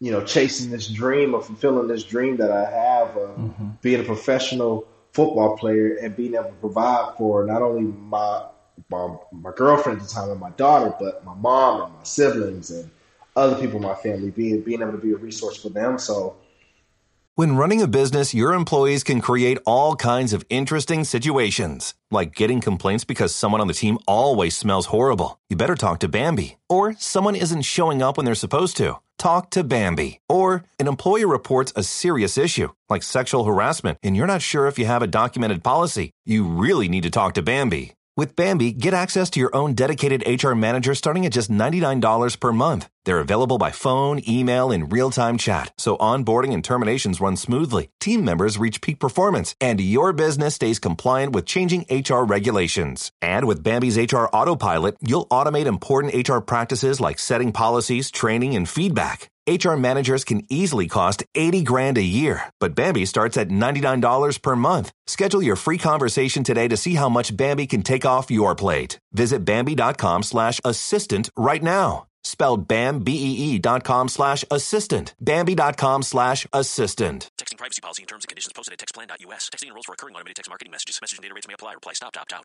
you know chasing this dream of fulfilling this dream that I have of mm-hmm. being a professional football player and being able to provide for not only my my, my girlfriend at the time and my daughter, but my mom and my siblings and other people in my family, being being able to be a resource for them. So when running a business, your employees can create all kinds of interesting situations, like getting complaints because someone on the team always smells horrible. You better talk to Bambee. Or someone isn't showing up when they're supposed to. Talk to Bambee. Or an employee reports a serious issue, like sexual harassment, and you're not sure if you have a documented policy. You really need to talk to Bambee. With Bambee, get access to your own dedicated HR manager starting at just $99 per month. They're available by phone, email, and real-time chat, so onboarding and terminations run smoothly. Team members reach peak performance, and your business stays compliant with changing HR regulations. And with Bambee's HR Autopilot, you'll automate important HR practices like setting policies, training, and feedback. HR managers can easily cost 80 grand a year, but Bambee starts at $99 per month. Schedule your free conversation today to see how much Bambee can take off your plate. Visit Bambee.com slash assistant right now. Spelled BAMBEE dot com slash assistant. Bambee.com slash assistant. Texting privacy policy and terms and conditions posted at textplan.us. Texting enrolls for recurring automated text marketing messages. Message and data rates may apply. Reply stop to opt out.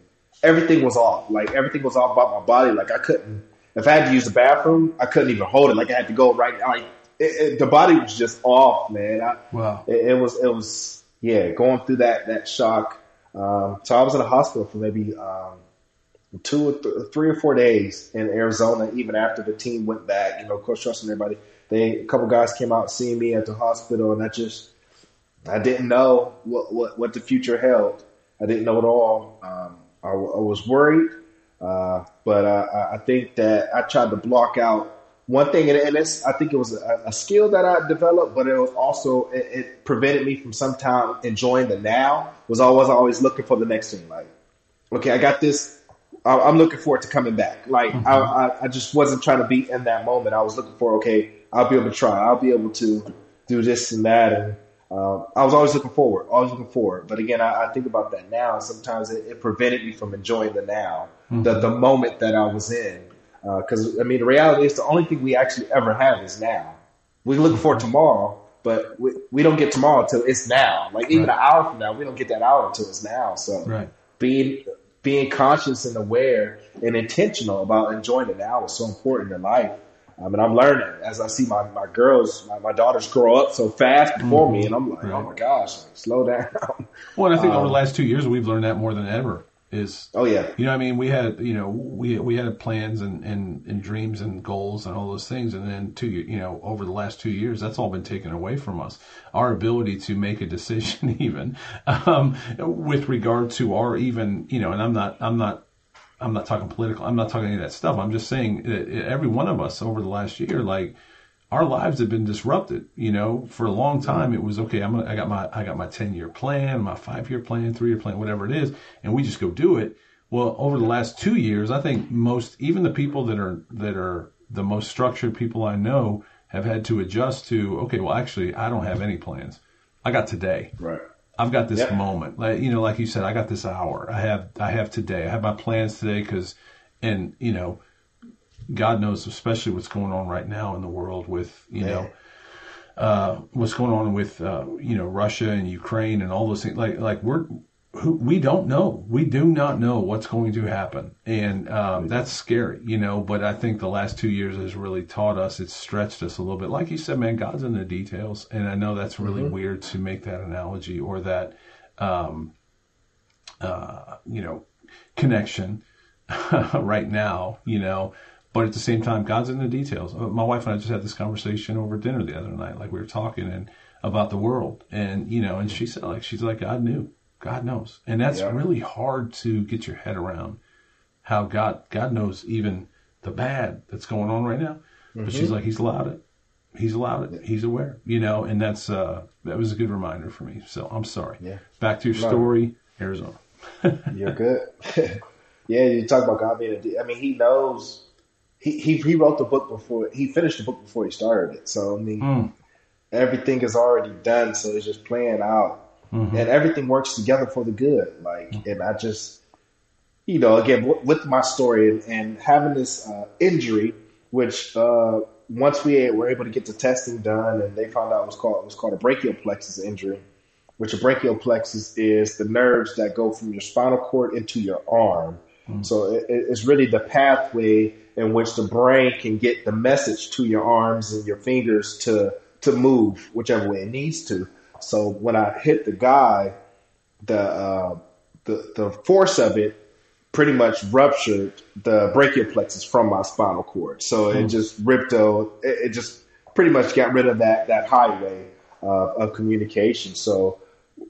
everything was off. Like everything was off about my body. Like I couldn't, if I had to use the bathroom, I couldn't even hold it. Like I had to go right. Like it, it, the body was just off, man. I, wow. It, it, was, it was, yeah, going through that, that shock. Um, so I was in the hospital for maybe, um, two or th- three or four days in Arizona, even after the team went back, you know, Coach Tressel and everybody, they, a couple guys came out seeing me at the hospital and I just, I didn't know what, what, what the future held. I didn't know at all. Um, I, I was worried. Uh, but uh, I think that I tried to block out one thing, and, and it's, I think it was a, a, skill that I developed, but it was also it, it prevented me from sometimes enjoying the now. Was always always looking for the next thing. Like, okay, I got this. I, I'm looking forward to coming back. Like, mm-hmm. I, I, I just wasn't trying to be in that moment. I was looking for okay, I'll be able to try. I'll be able to do this and that, and uh, I was always looking forward, always looking forward. But again, I, I think about that now. Sometimes it, it, prevented me from enjoying the now, mm-hmm. the the moment that I was in. Because uh, I mean, the reality is the only thing we actually ever have is now. We look for tomorrow, but we, we don't get tomorrow until it's now. Like even right. an hour from now, we don't get that hour until it's now. So right. being being conscious and aware and intentional about enjoying the now is so important in life. I mean, I'm learning as I see my, my girls, my, my daughters grow up so fast before mm-hmm. me, and I'm like, right. oh my gosh, slow down. Well, I think um, over the last two years, we've learned that more than ever. Is oh yeah, you know, I mean, we had you know we we had plans and, and, and dreams and goals and all those things, and then two you know over the last two years, that's all been taken away from us. Our ability to make a decision, even um, with regard to our even you know, and I'm not I'm not I'm not talking political. I'm not talking any of that stuff. I'm just saying that every one of us over the last year, like our lives have been disrupted. You know, for a long time it was okay. I'm gonna, I got my I got my 10 year plan, my five year plan, three year plan, whatever it is, and we just go do it. Well, over the last two years, I think most, even the people that are that are the most structured people I know, have had to adjust to okay. Well, actually, I don't have any plans. I got today. Right. I've got this yep. moment, like you know, like you said, I got this hour. I have, I have today. I have my plans today because, and you know, God knows, especially what's going on right now in the world with you know, uh, what's going on with uh, you know Russia and Ukraine and all those things. Like, like we're who, we don't know. We do not know what's going to happen, and um, that's scary, you know. But I think the last two years has really taught us. It's stretched us a little bit. Like you said, man, God's in the details, and I know that's really mm-hmm. weird to make that analogy or that, um, uh, you know, connection right now, you know. But at the same time, God's in the details. Uh, my wife and I just had this conversation over dinner the other night. Like we were talking and about the world, and you know, and she said like she's like God knew God knows. And that's yeah. really hard to get your head around how God God knows even the bad that's going on right now. Mm-hmm. But she's mm-hmm. like, He's allowed it. He's allowed it. He's aware. You know, and that's uh that was a good reminder for me. So I'm sorry. Yeah. Back to your story, Arizona. You're good. yeah, you talk about God being a I mean, he knows he, he he wrote the book before he finished the book before he started it. So I mean mm. everything is already done, so it's just playing out mm-hmm. and everything works together for the good. Like, mm-hmm. and I just, you know, again w- with my story and, and having this uh, injury, which uh, once we were able to get the testing done, and they found out it was called it was called a brachial plexus injury, which a brachial plexus is the nerves that go from your spinal cord into your arm. Mm-hmm. So it, it's really the pathway in which the brain can get the message to your arms and your fingers to to move whichever way it needs to. So when I hit the guy, the uh, the the force of it pretty much ruptured the brachial plexus from my spinal cord. So it hmm. just ripped a, it, it just pretty much got rid of that that highway uh, of communication. So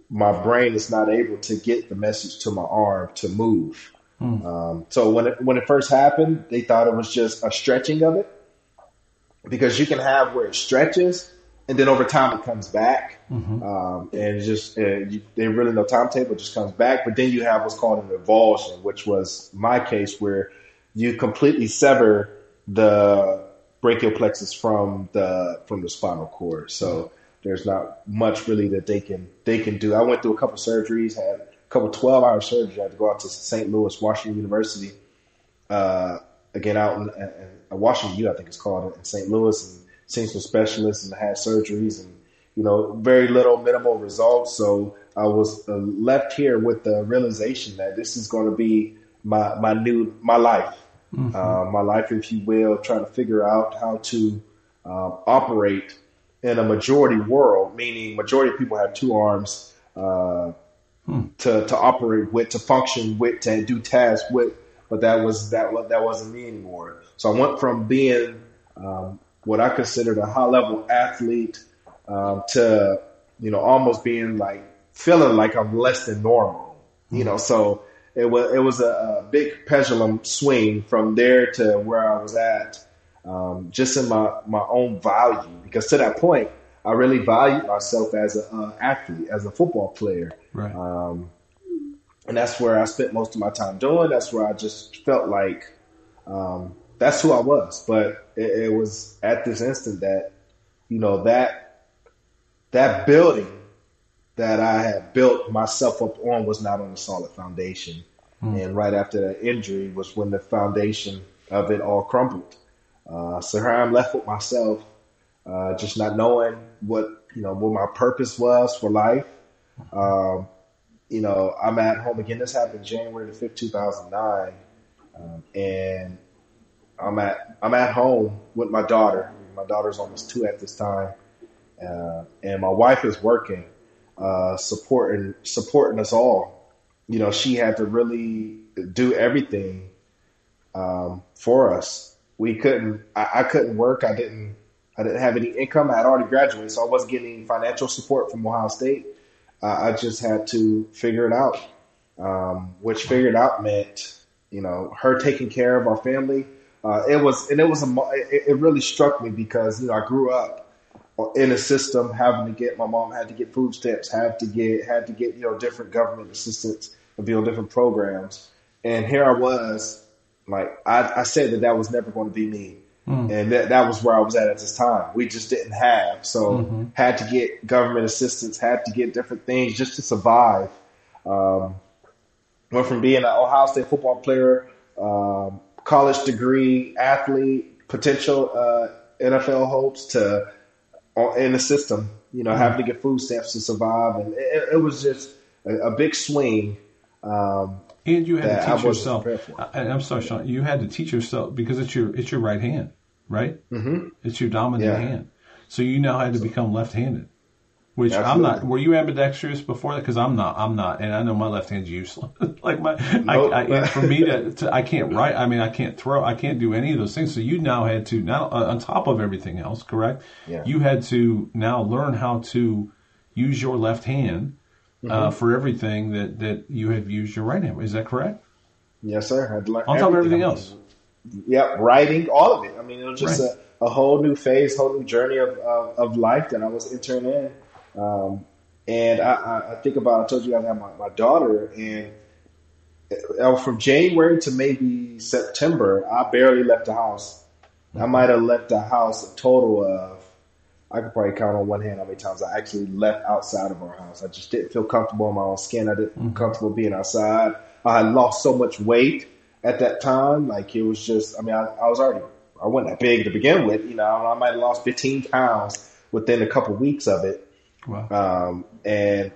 my brain is not able to get the message to my arm to move. Hmm. Um, so when it when it first happened, they thought it was just a stretching of it because you can have where it stretches and then over time it comes back, mm-hmm. um, and just uh, you, they really no timetable, just comes back. But then you have what's called an avulsion, which was my case, where you completely sever the brachial plexus from the from the spinal cord. So there's not much really that they can they can do. I went through a couple surgeries, had a couple 12 hour surgeries. I had to go out to St. Louis, Washington University, uh, again out in, in, in Washington U, I think it's called in St. Louis, and seen some specialists and had surgeries and, you know, very little minimal results. So I was uh, left here with the realization that this is going to be my, my new, my life, mm-hmm. uh, my life, if you will, trying to figure out how to um, operate in a majority world, meaning majority of people have two arms uh, to to operate with, to function with, to do tasks with. But that was that that wasn't me anymore. So I went from being um, what I considered a high level athlete um, to you know almost being like feeling like I'm less than normal. You know, so it was it was a, a big pendulum swing from there to where I was at, um, just in my my own value. Because to that point, I really valued myself as an uh, athlete, as a football player. Right. Um, and that's where I spent most of my time doing. That's where I just felt like um, that's who I was. But it, it was at this instant that you know that that building that I had built myself up on was not on a solid foundation. And right after that injury was when the foundation of it all crumbled. Uh, so here I'm left with myself, uh, just not knowing what you know what my purpose was for life. Um, you know, I'm at home again. This happened January the fifth, two thousand nine, um, and I'm at I'm at home with my daughter. My daughter's almost two at this time, uh, and my wife is working, uh, supporting supporting us all. You know, she had to really do everything um, for us. We couldn't. I, I couldn't work. I didn't. I didn't have any income. I had already graduated, so I wasn't getting any financial support from Ohio State. Uh, I just had to figure it out, um, which figured out meant you know her taking care of our family. Uh, it was and it was a it, it really struck me because you know I grew up in a system having to get my mom had to get food stamps, had to get had to get you know different government assistance and be on different programs, and here I was like I, I said that that was never going to be me. And that, that was where I was at at this time. We just didn't have. So Mhm. had to get government assistance, had to get different things just to survive. Um, went from being an Ohio State football player, um, college degree, athlete, potential uh, NFL hopes to in the system, you know, having to get food stamps to survive. And it, it was just a, a big swing. Um, And you had to teach yourself. I, I'm sorry, Shaun. You had to teach yourself because it's your it's your right hand, right? Mm-hmm. It's your dominant Yeah. hand. So you now had to become left-handed. Which I'm not. Were you ambidextrous before that? Because I'm not. I'm not, and I know my left hand's useless. like my, Nope. I, I, for me to, to, I can't write. I mean, I can't throw. I can't do any of those things. So you now had to now uh, on top of everything else, correct? Yeah. You had to now learn how to use your left hand uh, Mhm. for everything that that you have used your right hand. Is that correct? Yes, sir. I had to learn On top of everything else. Yep, writing, all of it. I mean, it was just Right. a, a whole new phase, whole new journey of, of, of life that I was entering in. Um, and I, I, think about, I told you I had my, my daughter, and from January to maybe September, I barely left the house. I might have left the house a total of, I could probably count on one hand how many times I actually left outside of our house. I just didn't feel comfortable in my own skin. I didn't feel comfortable being outside. I had lost so much weight at that time. Like it was just, I mean, I, I was already, I wasn't that big to begin with. You know, I might have lost 15 pounds within a couple weeks of it. Wow. Um, and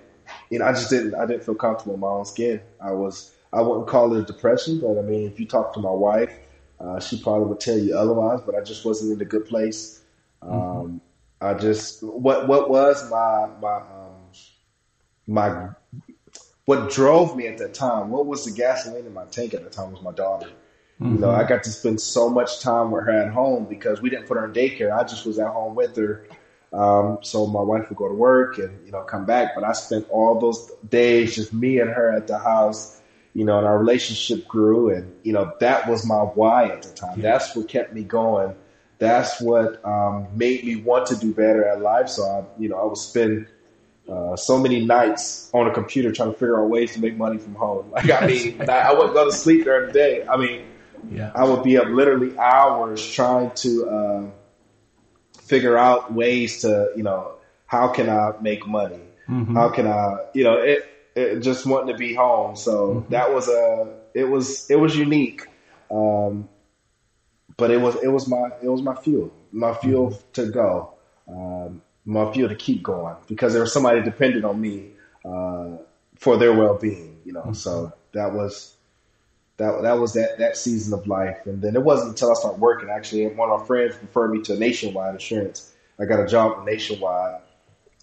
you know, I just didn't, I didn't feel comfortable in my own skin. I was, I wouldn't call it a depression, but I mean, if you talk to my wife, uh, she probably would tell you otherwise. But I just wasn't in a good place. Um, I just what what was my my um, my what drove me at that time? What was the gasoline in my tank at the time? Was my daughter. You know, I got to spend so much time with her at home because we didn't put her in daycare. I just was at home with her. Um, so my wife would go to work and, you know, come back. But I spent all those days just me and her at the house, you know, and our relationship grew. And, you know, that was my why at the time. That's what kept me going. That's what um, made me want to do better at life. So, I, you know, I would spend uh, so many nights on a computer trying to figure out ways to make money from home. Like, I mean, I I wouldn't go to sleep during the day. I mean, Yeah. I would be up literally hours trying to uh, figure out ways to, you know, how can I make money? Mhm. How can I, you know, it, it just wanting to be home. So that was a, it was, it was unique. Um, but it was, it was my, it was my fuel, my fuel to go, um, my fuel to keep going because there was somebody dependent on me, uh, for their well-being, you know, so that was, that that was that that season of life. And then it wasn't until I started working. Actually, one of my friends referred me to Nationwide Insurance. I got a job with Nationwide.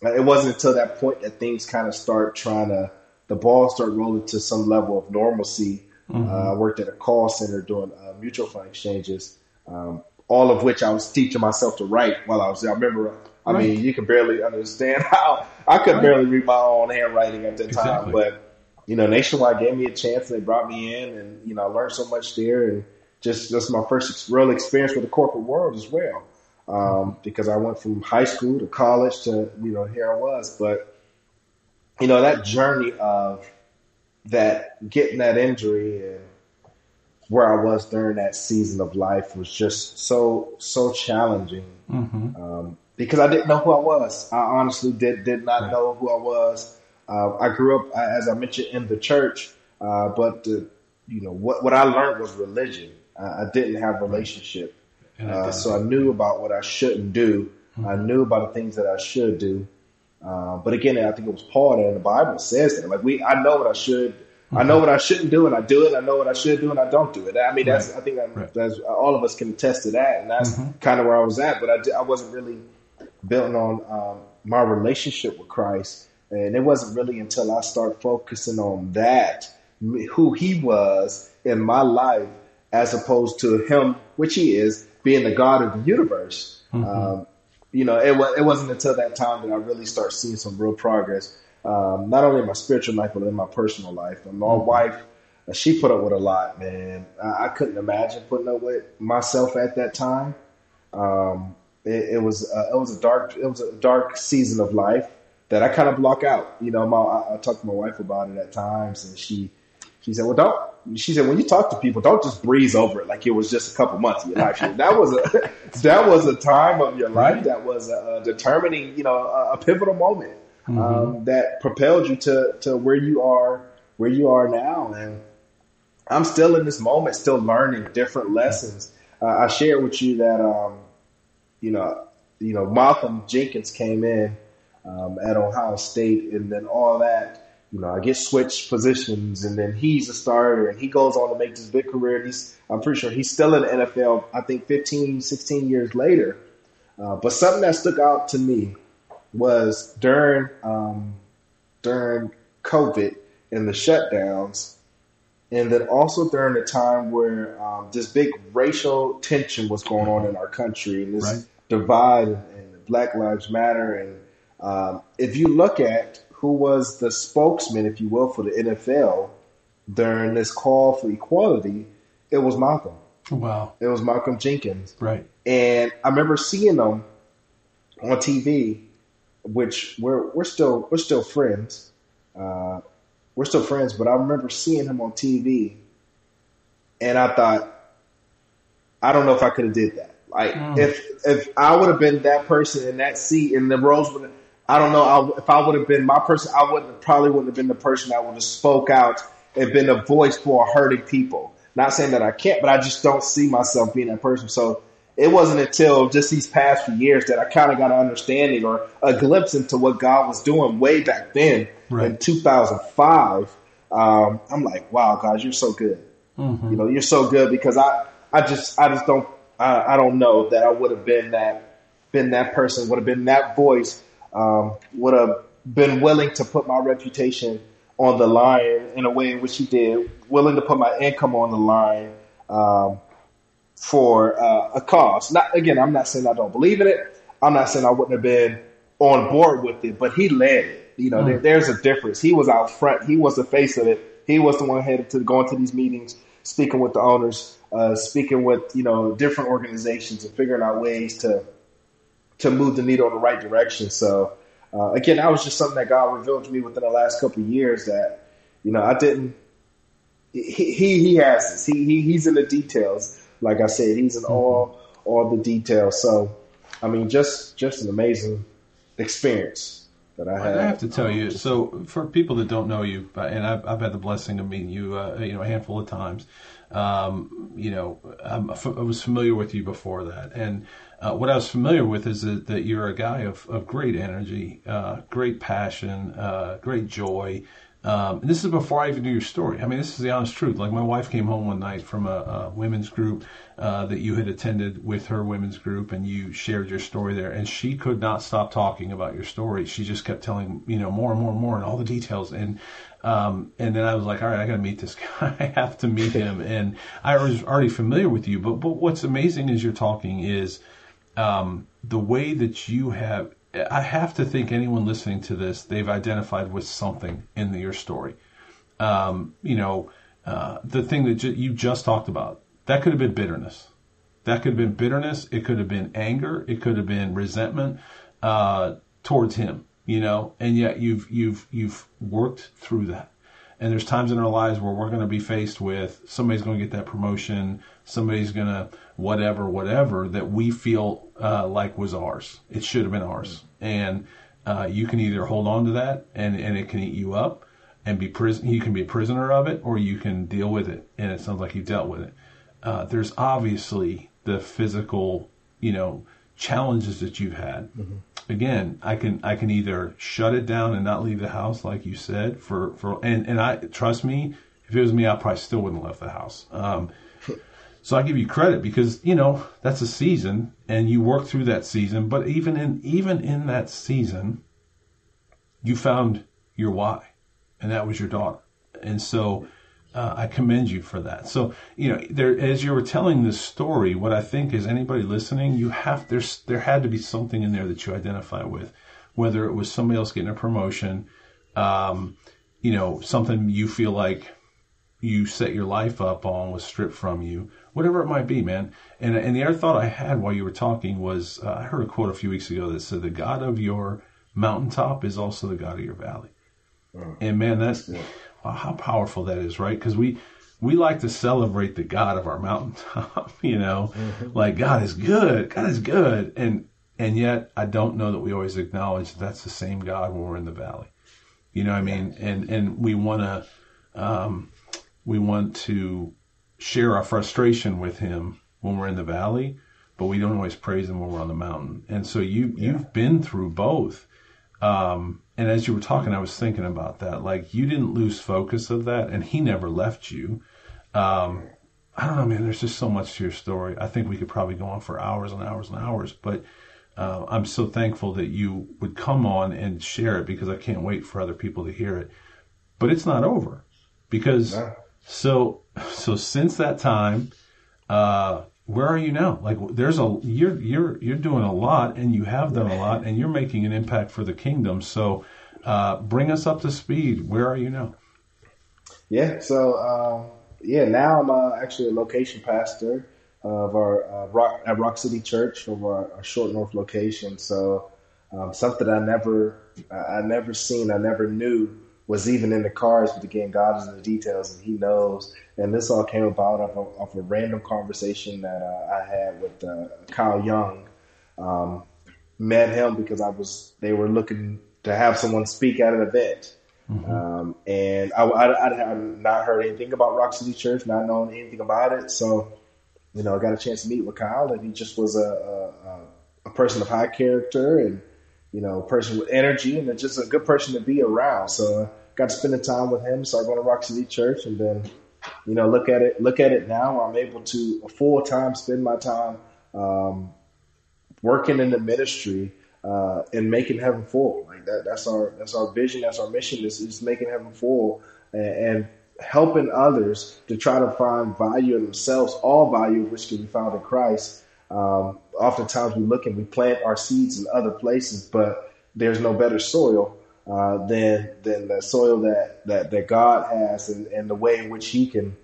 It wasn't until that point that things kind of start trying to the ball start rolling to some level of normalcy. Mhm. Uh, I worked at a call center doing uh, mutual fund exchanges, um, all of which I was teaching myself to write while I was there. I remember, I Right. mean, you can barely understand how I could Right. barely read my own handwriting at the time, but you know, Nationwide gave me a chance. They brought me in, and you know, I learned so much there, and just just my first real experience with the corporate world as well. Um, because I went from high school to college to you know here I was, but you know that journey of that getting that injury and where I was during that season of life was just so so challenging Mm-hmm. um, because I didn't know who I was. I honestly did did not know who I was. Uh, I grew up, uh, as I mentioned, in the church, uh, but the, you know what what I learned was religion. I, I didn't have relationship, uh, so I knew about what I shouldn't do. I knew about the things that I should do. Uh, but again, I think it was Paul that in the Bible says that. Like we, I know what I should, I know what I shouldn't do, and I do it. I know what I should do, and I don't do it. I mean, that's I think that, that's all of us can attest to that, and that's kind of where I was at. But I, I wasn't really building on um, my relationship with Christ, and it wasn't really until I started focusing on that, who He was in my life, as opposed to Him, which He is, being the God of the universe. Um, you know, it, wa- it wasn't until that time that I really started seeing some real progress, um, not only in my spiritual life, but in my personal life. And my Mhm. wife, uh, she put up with a lot, man. I, I couldn't imagine putting up with myself at that time. Um, it, it was uh, it was a dark it was a dark season of life that I kind of block out. You know, my, I, I talked to my wife about it at times, and she she said, "Well, don't." She said, "When you talk to people, don't just breeze over it like it was just a couple months of your life. Said, that was a that was a time of your life that was a, a determining, you know, a, a pivotal moment um, that propelled you to to where you are where you are now. And I'm still in this moment, still learning different lessons. Uh, I shared with you that, um, you know, you know, Malcolm Jenkins came in um, at Ohio State, and then all that. You know, I get switched positions, and then he's a starter, and he goes on to make this big career. And he's, I'm pretty sure he's still in the NFL. I think 15, 16 years later. Uh, but something that stuck out to me was during um, during COVID and the shutdowns, and then also during the time where um, this big racial tension was going on in our country and this Right. divide and, and Black Lives Matter. And um, if you look at who was the spokesman, if you will, for the NFL during this call for equality, it was Malcolm. Wow. It was Malcolm Jenkins. Right. And I remember seeing him on TV, which we're we're still we're still friends. Uh, we're still friends, but I remember seeing him on TV, and I thought, I don't know if I could have did that. Like Mm. if if I would have been that person in that seat, and the roles would, I don't know. I, if I would have been my person, I would probably wouldn't have been the person that would have spoke out and been a voice for hurting people. Not saying that I can't, but I just don't see myself being that person. So it wasn't until just these past few years that I kind of got an understanding or a glimpse into what God was doing way back then in 2005. Um, I'm like, wow, God, you're so good. Mhm. You know, you're so good because I, I just, I just don't, I, I don't know that I would have been that, been that person, would have been that voice, um, would have been willing to put my reputation on the line in a way in which he did, willing to put my income on the line, um, for uh, a cause. Not again, I'm not saying I don't believe in it. I'm not saying I wouldn't have been on board with it, but he led it. You know, Mm. there, there's a difference. He was out front. He was the face of it. He was the one headed to going to these meetings, speaking with the owners, uh, speaking with you know different organizations, and figuring out ways to to move the needle in the right direction. So uh, again, that was just something that God revealed to me within the last couple of years that you know I didn't. He he, he has this. He, he he's in the details. Like I said, he's in all all the details. So I mean, just just an amazing experience that I had. I have to tell you, so for people that don't know you, and I've, I've had the blessing of meeting you, uh, you know, a handful of times. Um, you know, I'm, I was familiar with you before that, and uh, what I was familiar with is that, that you're a guy of, of great energy, uh, great passion, uh, great joy. Um, and this is before I even knew your story. I mean, this is the honest truth. Like my wife came home one night from a, a women's group uh, that you had attended with her women's group, and you shared your story there, and she could not stop talking about your story. She just kept telling you know more and more and more and all the details. And um, and then I was like, all right, I got to meet this guy. I have to meet him. And I was already familiar with you, but but what's amazing as you're talking is um, the way that you have I have to think anyone listening to this, they've identified with something in your story. Um, you know, uh, the thing that ju- you just talked about, that could have been bitterness. That could have been bitterness. It could have been anger. It could have been resentment uh, towards him. You know, and yet you've you've you've worked through that. And there's times in our lives where we're going to be faced with somebody's going to get that promotion, somebody's going to whatever, whatever that we feel uh, like was ours. It should have been ours. And uh, you can either hold on to that and, and it can eat you up and be prison. You can be a prisoner of it, or you can deal with it. And it sounds like you dealt with it. Uh, there's obviously the physical, you know, challenges that you've had. Mm-hmm. Again, I can I can either shut it down and not leave the house, like you said, for for and and I trust me. If it was me, I probably still wouldn't have left the house. Um, so I give you credit because you know that's a season, and you work through that season. But even in even in that season, you found your why, and that was your daughter. And so uh, I commend you for that. So you know, there as you were telling this story, what I think is anybody listening, you have there's there had to be something in there that you identify with, whether it was somebody else getting a promotion, um, you know, something you feel like you set your life up on was stripped from you, whatever it might be, man. And and the other thought I had while you were talking was uh, I heard a quote a few weeks ago that said the God of your mountaintop is also the God of your valley. Oh, and man, that's wow, how powerful that is, right? Because we we like to celebrate the God of our mountaintop, you know, mm-hmm. like God is good, God is good, and and yet I don't know that we always acknowledge that that's the same God when we're in the valley. You know what I mean? And and we want to um, we want to share our frustration with him when we're in the valley, but we don't always praise him when we're on the mountain. And so you yeah. you've been through both. Um, and as you were talking, I was thinking about that. Like you didn't lose focus of that, and he never left you. Um, I don't know, man. There's just so much to your story. I think we could probably go on for hours and hours and hours. But uh, I'm so thankful that you would come on and share it because I can't wait for other people to hear it. But it's not over because no. So, so since that time, uh, where are you now? Like, there's a you're you're you're doing a lot, and you have done a lot, and you're making an impact for the kingdom. So, uh, bring us up to speed. Where are you now? Yeah. So, uh, yeah, now I'm uh, actually a location pastor of our uh, Rock at Rock City Church of our, our Short North location. So, um, something I never I never seen, I never knew was even in the cards, but again, God is in the details and He knows. And this all came about off, of, off a random conversation that uh, I had with uh, Kyle Young. Um, met him because I was they were looking to have someone speak at an event. Mm-hmm. Um, and I, I, I, had not heard anything about Rock City Church, not known anything about it. So, you know, I got a chance to meet with Kyle, and he just was a, a, a person of high character and you know, person with energy and just a good person to be around. So I got to spend the time with him, started going to Rock City Church and then, you know, look at it, look at it now. I'm able to full time spend my time, um, working in the ministry, uh, and making heaven full. Like that, that's our, that's our vision. That's our mission is, is making heaven full and, and helping others to try to find value in themselves, all value which can be found in Christ um, oftentimes we look and we plant our seeds in other places, but there's no better soil uh, than than the soil that that, that God has and, and the way in which He can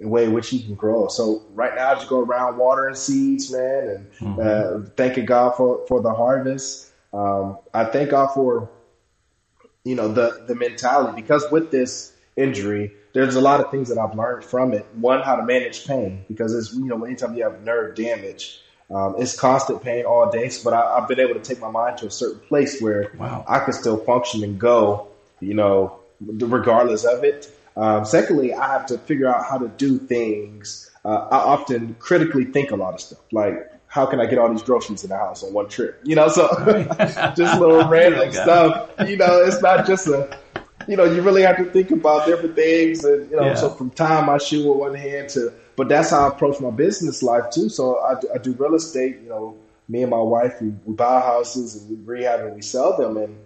the way in which He can grow. So right now, I just go around watering seeds, man, and mm-hmm. uh, thanking God for for the harvest. Um, I thank God for you know the the mentality because with this injury, there's a lot of things that I've learned from it. One, how to manage pain because it's you know anytime you have nerve damage, um, it's constant pain all day. But I, have been able to take my mind to a certain place where wow. I can still function and go, you know, regardless of it. Um, secondly, I have to figure out how to do things. Uh, I often critically think a lot of stuff, like how can I get all these groceries in the house on one trip? You know, so just little random stuff. You know, it's not just a you know, you really have to think about different things, and you know, Yeah. so from time I shoot with one hand to, but that's how I approach my business life too. So I, do- I do real estate. You know, me and my wife we, we buy houses and we rehab and we sell them, and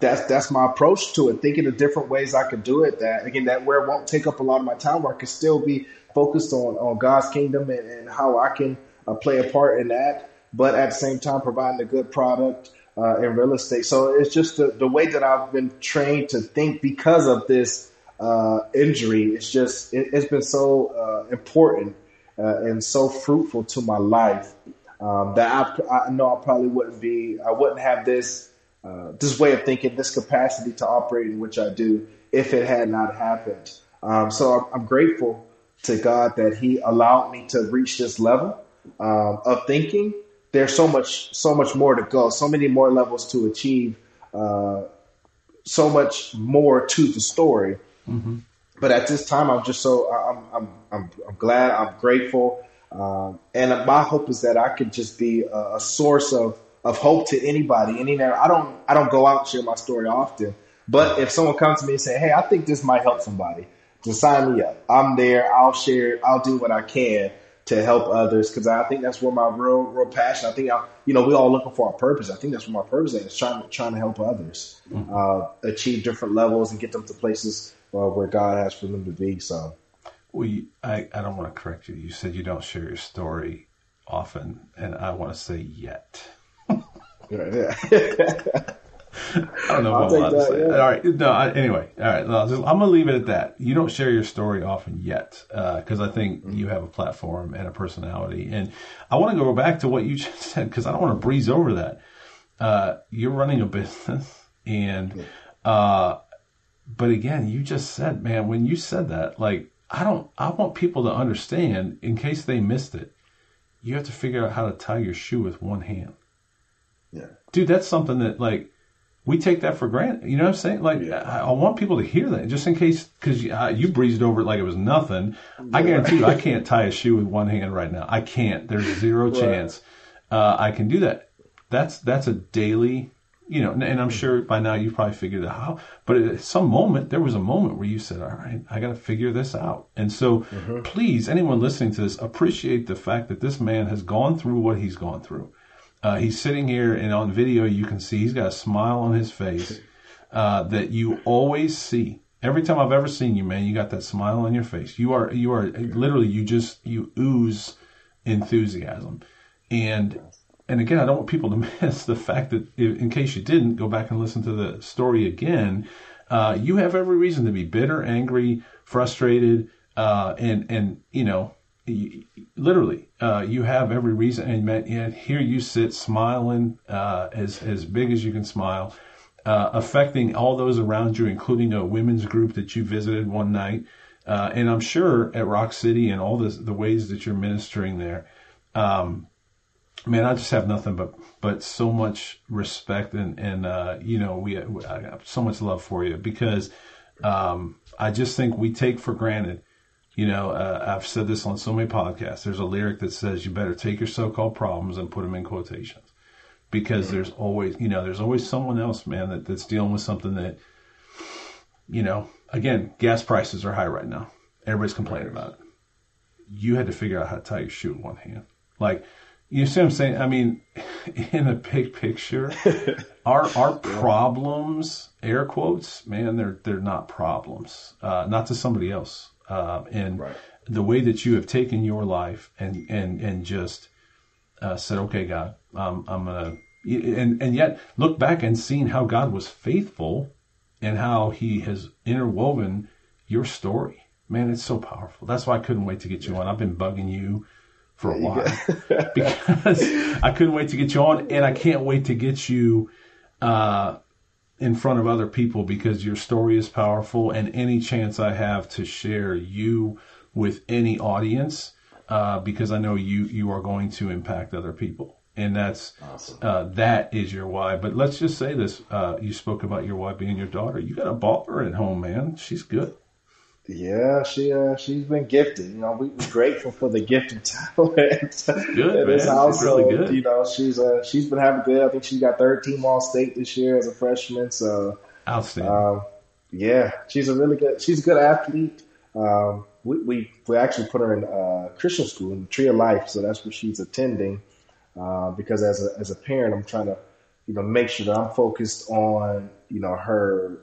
that's that's my approach to it. Thinking of different ways I could do it. That again, that where it won't take up a lot of my time, where I can still be focused on on God's kingdom and, and how I can uh, play a part in that, but at the same time providing a good product uh, in real estate. So it's just the, the way that I've been trained to think because of this uh, injury. It's just it, it's been so uh, important uh, and so fruitful to my life um, that I, I know I probably wouldn't be. I wouldn't have this uh, this way of thinking, this capacity to operate in which I do, if it had not happened. Um, so I'm, I'm grateful to God that He allowed me to reach this level um, of thinking. There's so much, so much more to go, so many more levels to achieve, uh, so much more to the story. Mm-hmm. But at this time, I'm just so I'm I'm I'm, I'm glad, I'm grateful, um, and my hope is that I could just be a, a source of of hope to anybody. Any I don't I don't go out and share my story often, but if someone comes to me and say, "Hey, I think this might help somebody," just sign me up. I'm there. I'll share. I'll do what I can to help others because I think that's where my real real passion. I think I, you know we all looking for our purpose. I think that's where my purpose is trying to trying to help others uh, achieve different levels and get them to places uh, where God has for them to be. So. Well, you, I, I don't want to correct you. You said you don't share your story often, and I want to say yet. Yeah. I don't know I'll if I'm to say. yeah. All right. No. I, anyway. All right. No, just- I'm gonna leave it at that. You don't share your story often yet, because I think Mm-hmm. you have a platform and a personality. And I want to go back to what you just said because I don't want to breeze over that. Uh, you're running a business, and uh, but again, you just said, man, when you said that, like I don't, I want people to understand in case they missed it. You have to figure out how to tie your shoe with one hand. Yeah. Dude, that's something that like we take that for granted. You know what I'm saying? Like I, I want people to hear that just in case because you, uh, you breezed over it like it was nothing. I guarantee you, I can't tie a shoe with one hand right now. I can't. There's zero Right. chance uh, I can do that. That's that's a daily. You know, and- I'm sure by now you've probably figured it out. But at some moment, there was a moment where you said, "All right, I got to figure this out." And so, please, anyone listening to this, appreciate the fact that this man has gone through what he's gone through. Uh, he's sitting here, and on video, you can see he's got a smile on his face uh, that you always see. Every time I've ever seen you, man, you got that smile on your face. You are, you are literally, you just, you ooze enthusiasm. And, and again, I don't want people to miss the fact that, if, in case you didn't, go back and listen to the story again. Uh, you have every reason to be bitter, angry, frustrated, uh, and and you know, literally, uh, you have every reason. And yet here you sit smiling uh, as as big as you can smile, uh, affecting all those around you, including a women's group that you visited one night. Uh, and I'm sure at Rock City and all the the ways that you're ministering there, um, man, I just have nothing but but so much respect and and uh, you know we I have so much love for you because um, I just think we take for granted. You know, uh, I've said this on so many podcasts. There's a lyric that says, "You better take your so-called problems and put them in quotations," because there's always, you know, there's always someone else, man, that, that's dealing with something that, you know, again, gas prices are high right now. Everybody's complaining about it. You had to figure out how to tie your shoe with one hand. Like, you see what I'm saying? I mean, in a big picture, our our problems, air quotes, man, they're they're not problems. Uh, not to somebody else. Uh, and the way that you have taken your life and and and just uh, said, okay, God, um, I'm gonna, and and yet look back and seeing how God was faithful and how He has interwoven your story. Man, it's so powerful. That's why I couldn't wait to get you on. I've been bugging you for a while because I couldn't wait to get you on, and I can't wait to get you uh, in front of other people because your story is powerful, and any chance I have to share you with any audience, uh, because I know you you are going to impact other people, and that's uh, that is your why. But let's just say this: uh, you spoke about your wife being your daughter. You got a baller at home, man. She's good. Yeah, she uh, she's been gifted. You know, we, we're grateful for the gifted talent good, man. Household. really good. You know, she's uh, she's been having good. I think she got third team All State this year as a freshman. So outstanding. Um, Yeah, she's a really good. She's a good athlete. Um, we, we we actually put her in uh, Christian school in the Tree of Life, so that's where she's attending. Uh, because as a as a parent, I'm trying to you know make sure that I'm focused on you know her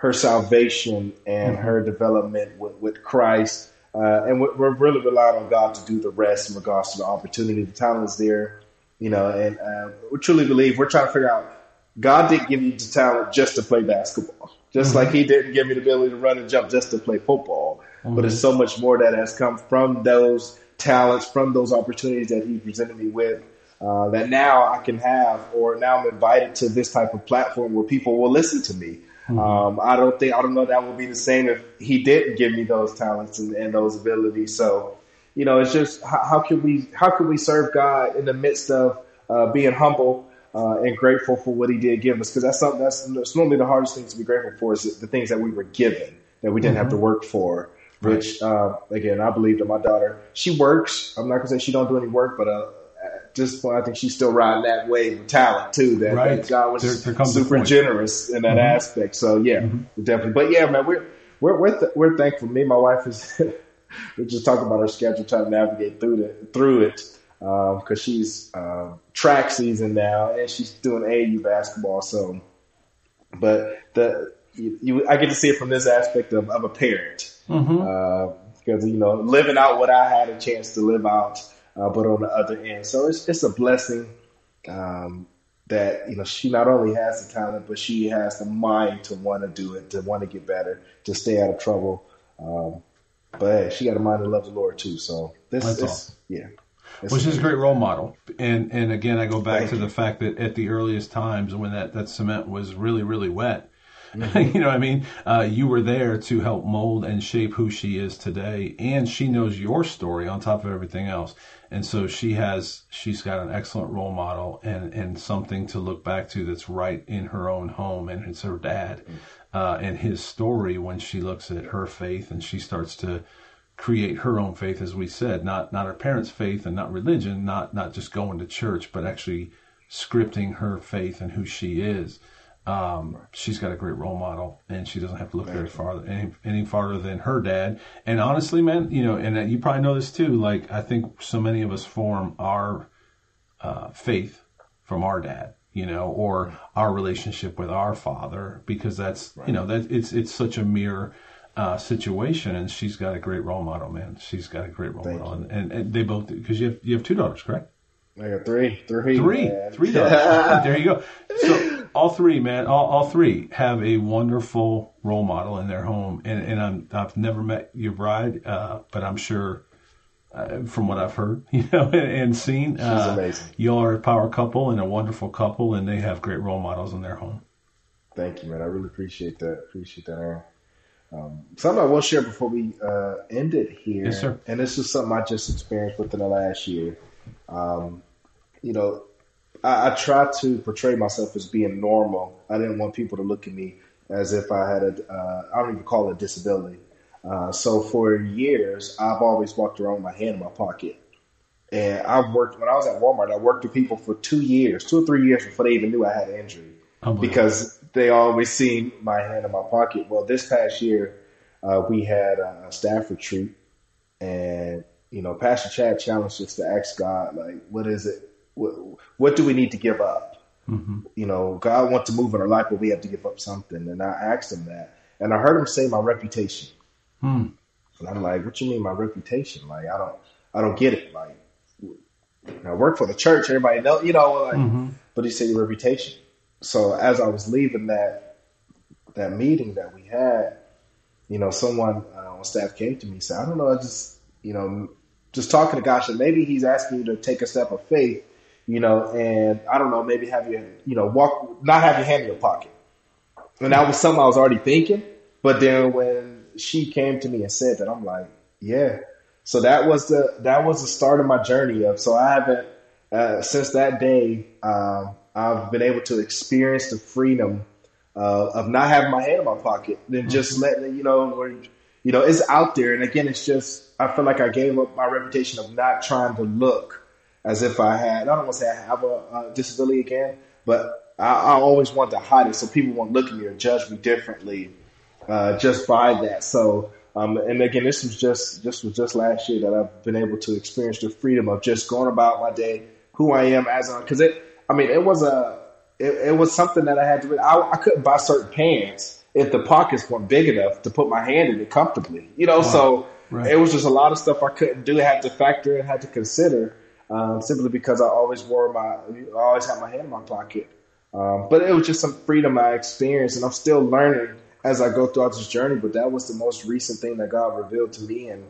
her salvation and mm-hmm. her development with, with Christ. Uh, and we're, we're really relying on God to do the rest in regards to the opportunity. The talent is there, you know, and uh, we truly believe we're trying to figure out God didn't give you the talent just to play basketball, just mm-hmm. like He didn't give me the ability to run and jump just to play football. Mm-hmm. But there's so much more that has come from those talents, from those opportunities that He presented me with. Uh, that now I can have, or now I'm invited to this type of platform where people will listen to me. Mm-hmm. Um, I don't think I don't know that would be the same if he didn't give me those talents and, and those abilities. So, you know, it's just how, how, can we how can we serve God in the midst of uh, being humble uh, and grateful for what He did give us? Because that's something that's, that's, normally the hardest thing to be grateful for is the things that we were given that we didn't mm-hmm. have to work for. Which uh, again, I believe that my daughter she works. I'm not gonna say she don't do any work, but uh, at this point, I think she's still riding that wave of talent too. That, right. that God was there, there super generous in that mm-hmm. aspect. So yeah, mm-hmm. definitely. But yeah, man, we're we're we're, th- we're thankful. Me, and my wife is we're just talking about our schedule, trying to navigate through the through it because um, she's uh, track season now and she's doing AAU basketball. So, but the you, you, I get to see it from this aspect of, of a parent because mm-hmm. uh, you know living out what I had a chance to live out uh, but on the other end. So it's it's a blessing um, that you know she not only has the talent, but she has the mind to want to do it, to want to get better, to stay out of trouble. Um, but hey, she got a mind to love the Lord too. So this, is awesome. yeah. Which is a great role model, and and again, I go back Thank to you. the fact that at the earliest times when that, that cement was really really wet, Mm-hmm. you know what I mean? Uh, you were there to help mold and shape who she is today. And she knows your story on top of everything else. And so she has, she's got an excellent role model and, and something to look back to that's right in her own home. And it's her dad, mm. uh, and his story when she looks at her faith and she starts to create her own faith, as we said, not, not her parents' faith and not religion, not, not just going to church, but actually scripting her faith and who she is. Um, she's got a great role model, and she doesn't have to look very far any, any farther than her dad. And honestly, man, you know, and you probably know this too. Like I think so many of us form our uh, faith from our dad, you know, or our relationship with our father, because that's right. you know that it's it's such a mirror uh, situation. And she's got a great role model, man. She's got a great role Thank model, and, and, they both because you have you have two daughters, correct? I got three, three, three, three daughters. there you go. So all three, man, all, all three have a wonderful role model in their home. And, and I'm, I've never met your bride, uh, but I'm sure uh, from what I've heard, you know, and, and seen, uh. Y'all are a power couple and a wonderful couple, and they have great role models in their home. Thank you, man. I really appreciate that. Appreciate that, Aaron. Um, something I will share before we uh, end it here, yes, sir. and this is something I just experienced within the last year. Um, you know, I, I tried to portray myself as being normal. I didn't want people to look at me as if I had a, uh, I don't even call it a disability. Uh, so for years, I've always walked around with my hand in my pocket. And I've worked, when I was at Walmart, I worked with people for two years, two or three years before they even knew I had an injury because they always seen my hand in my pocket. Well, this past year, uh, we had a staff retreat and, you know, Pastor Chad challenged us to ask God, like, what is it what, what do we need to give up? Mm-hmm. You know, God wants to move in our life, but we have to give up something. And I asked him that, and I heard him say my reputation. Hmm. And I'm like, what you mean my reputation? Like, I don't, I don't get it. Like, I work for the church. Everybody know, you know, like, mm-hmm. but he said your reputation. So as I was leaving that, that meeting that we had, you know, someone uh, on staff came to me and said, I don't know, I just, you know, just talking to God, and maybe he's asking you to take a step of faith you know, and I don't know, maybe have you, you know, walk, not have your hand in your pocket. And that was something I was already thinking. But then when she came to me and said that, I'm like, yeah. So that was the, that was the start of my journey of, so I haven't, uh, since that day, um, I've been able to experience the freedom uh, of not having my hand in my pocket, then just mm-hmm. letting it, you know, where, you know, it's out there. And again, it's just, I feel like I gave up my reputation of not trying to look as if I had, I don't want to say I have a, a disability again, but I, I, always want to hide it so people won't look at me or judge me differently uh, just by that. So, um, and again, this was just just was just last year that I've been able to experience the freedom of just going about my day, who I am as a because it. I mean, it was a it, it, was something that I had to. I, I couldn't buy certain pants if the pockets weren't big enough to put my hand in it comfortably. You know, wow. so right. it was just a lot of stuff I couldn't do. I had to factor and had to consider um, simply because I always wore my, I always had my hand in my pocket. Um, but it was just some freedom I experienced, and I'm still learning as I go throughout this journey. But that was the most recent thing that God revealed to me, and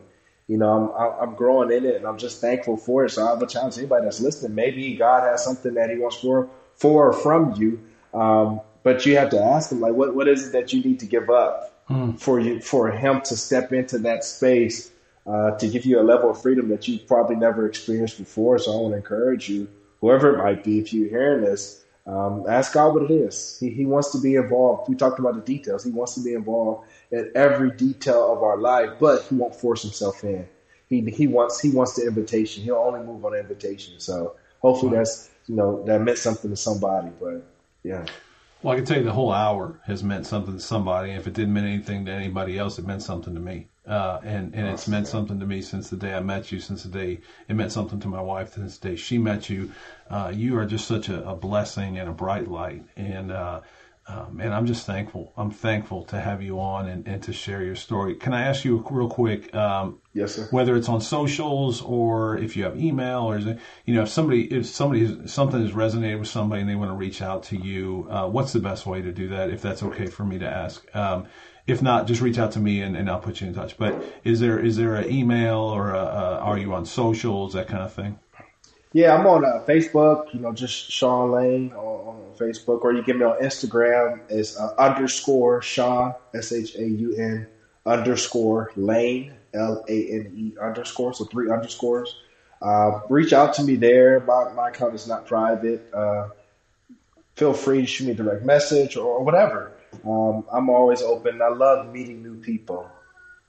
you know, I'm I'm growing in it, and I'm just thankful for it. So I have a challenge anybody that's listening. Maybe God has something that He wants for for or from you, um, but you have to ask Him, like, what what is it that you need to give up mm. for you for Him to step into that space uh, to give you a level of freedom that you've probably never experienced before. So I want to encourage you, whoever it might be, if you're hearing this, um, ask God what it is. He, he wants to be involved. We talked about the details. He wants to be involved in every detail of our life, but he won't force himself in. He, he wants he wants the invitation. He'll only move on invitation. So hopefully that's you know that meant something to somebody. But yeah. Well, I can tell you the whole hour has meant something to somebody. If it didn't mean anything to anybody else, it meant something to me. Uh, and and it's meant something to me since the day I met you. Since the day it meant something to my wife. Since the day she met you, uh, you are just such a, a, blessing and a bright light. And uh, um, and I'm just thankful. I'm thankful to have you on and, and to share your story. Can I ask you real quick? Um, yes, sir. Whether it's on socials or if you have email or is it, you know if somebody if somebody something has resonated with somebody and they want to reach out to you, uh, what's the best way to do that? If that's okay for me to ask. Um, if not, just reach out to me and, and I'll put you in touch. But is there is there an email or a, a, are you on socials that kind of thing? Yeah, I'm on uh, Facebook. You know, just Shaun Lane on, on, Facebook, or you get me on Instagram. It's uh, underscore Shaun S H A U N underscore Lane L A N E underscore. So three underscores. Uh, reach out to me there. My my account is not private. Uh, feel free to shoot me a direct message or whatever. Um, I'm always open. I love meeting new people.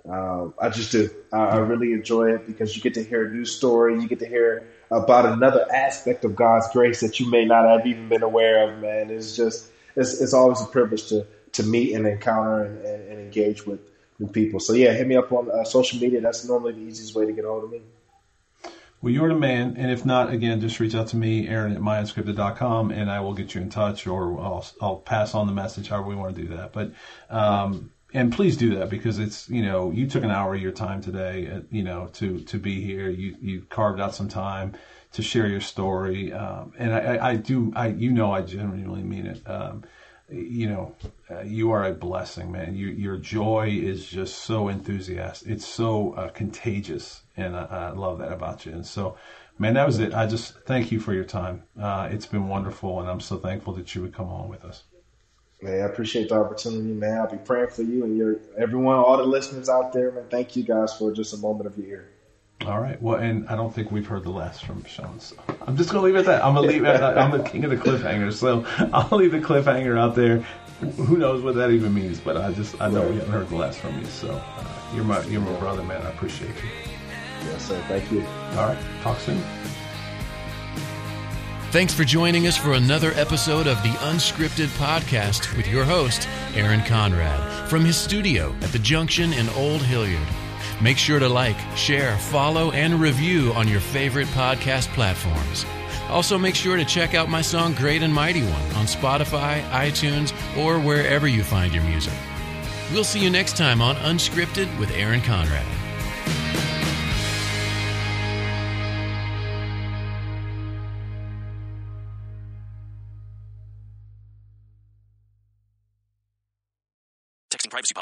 Um, I just do. I, I, really enjoy it because you get to hear a new story. You get to hear about another aspect of God's grace that you may not have even been aware of. Man, it's just it's, it's always a privilege to to meet and encounter and, and, and engage with new people. So yeah, hit me up on uh, social media. That's normally the easiest way to get a hold of me. Well, you're the man. And if not, again, just reach out to me, Aaron at myunscripted.com, and I will get you in touch or I'll, I'll pass on the message however we want to do that. But, um, and please do that because it's, you know, you took an hour of your time today, uh, you know, to, to be here. You, you carved out some time to share your story. Um, and I, I, do, I, you know, I genuinely mean it. Um, you know, uh, you are a blessing, man. You, your joy is just so enthusiastic. It's so uh, contagious, and I, I, love that about you. And so, man, that was it. I just thank you for your time. Uh, it's been wonderful, and I'm so thankful that you would come on with us. Man, I appreciate the opportunity, man. I'll be praying for you and your everyone, all the listeners out there, man. Thank you guys for just a moment of your ear. All right. Well, and I don't think we've heard the last from Shaun. So I'm just gonna leave it at that. I'm gonna leave it. I'm the king of the cliffhanger, so I'll leave the cliffhanger out there. Who knows what that even means? But I just I know we haven't heard the last from you. So uh, you're my you're my brother, man. I appreciate you. Yes, sir. Thank you. All right. Talk soon. Thanks for joining us for another episode of the Unscripted Podcast with your host, Aaron Conrad, from his studio at the Junction in Old Hilliard. Make sure to like, share, follow, and review on your favorite podcast platforms. Also, make sure to check out my song Great and Mighty One on Spotify, iTunes, or wherever you find your music. We'll see you next time on Unscripted with Aaron Conrad.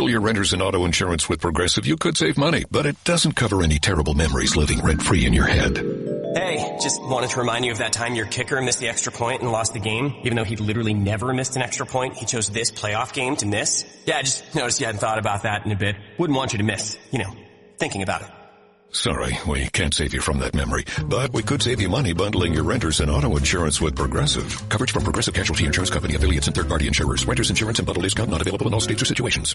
bundle your renters and auto insurance with Progressive, you could save money, but it doesn't cover any terrible memories living rent free in your head. Hey, just wanted to remind you of that time your kicker missed the extra point and lost the game, even though he literally never missed an extra point. He chose this playoff game to miss. Yeah, I just noticed you hadn't thought about that in a bit. Wouldn't want you to miss, you know, thinking about it. Sorry, we can't save you from that memory, but we could save you money bundling your renters and auto insurance with Progressive. Coverage from Progressive Casualty Insurance Company affiliates and third-party insurers. Renters insurance and bundle discount not available in all states or situations.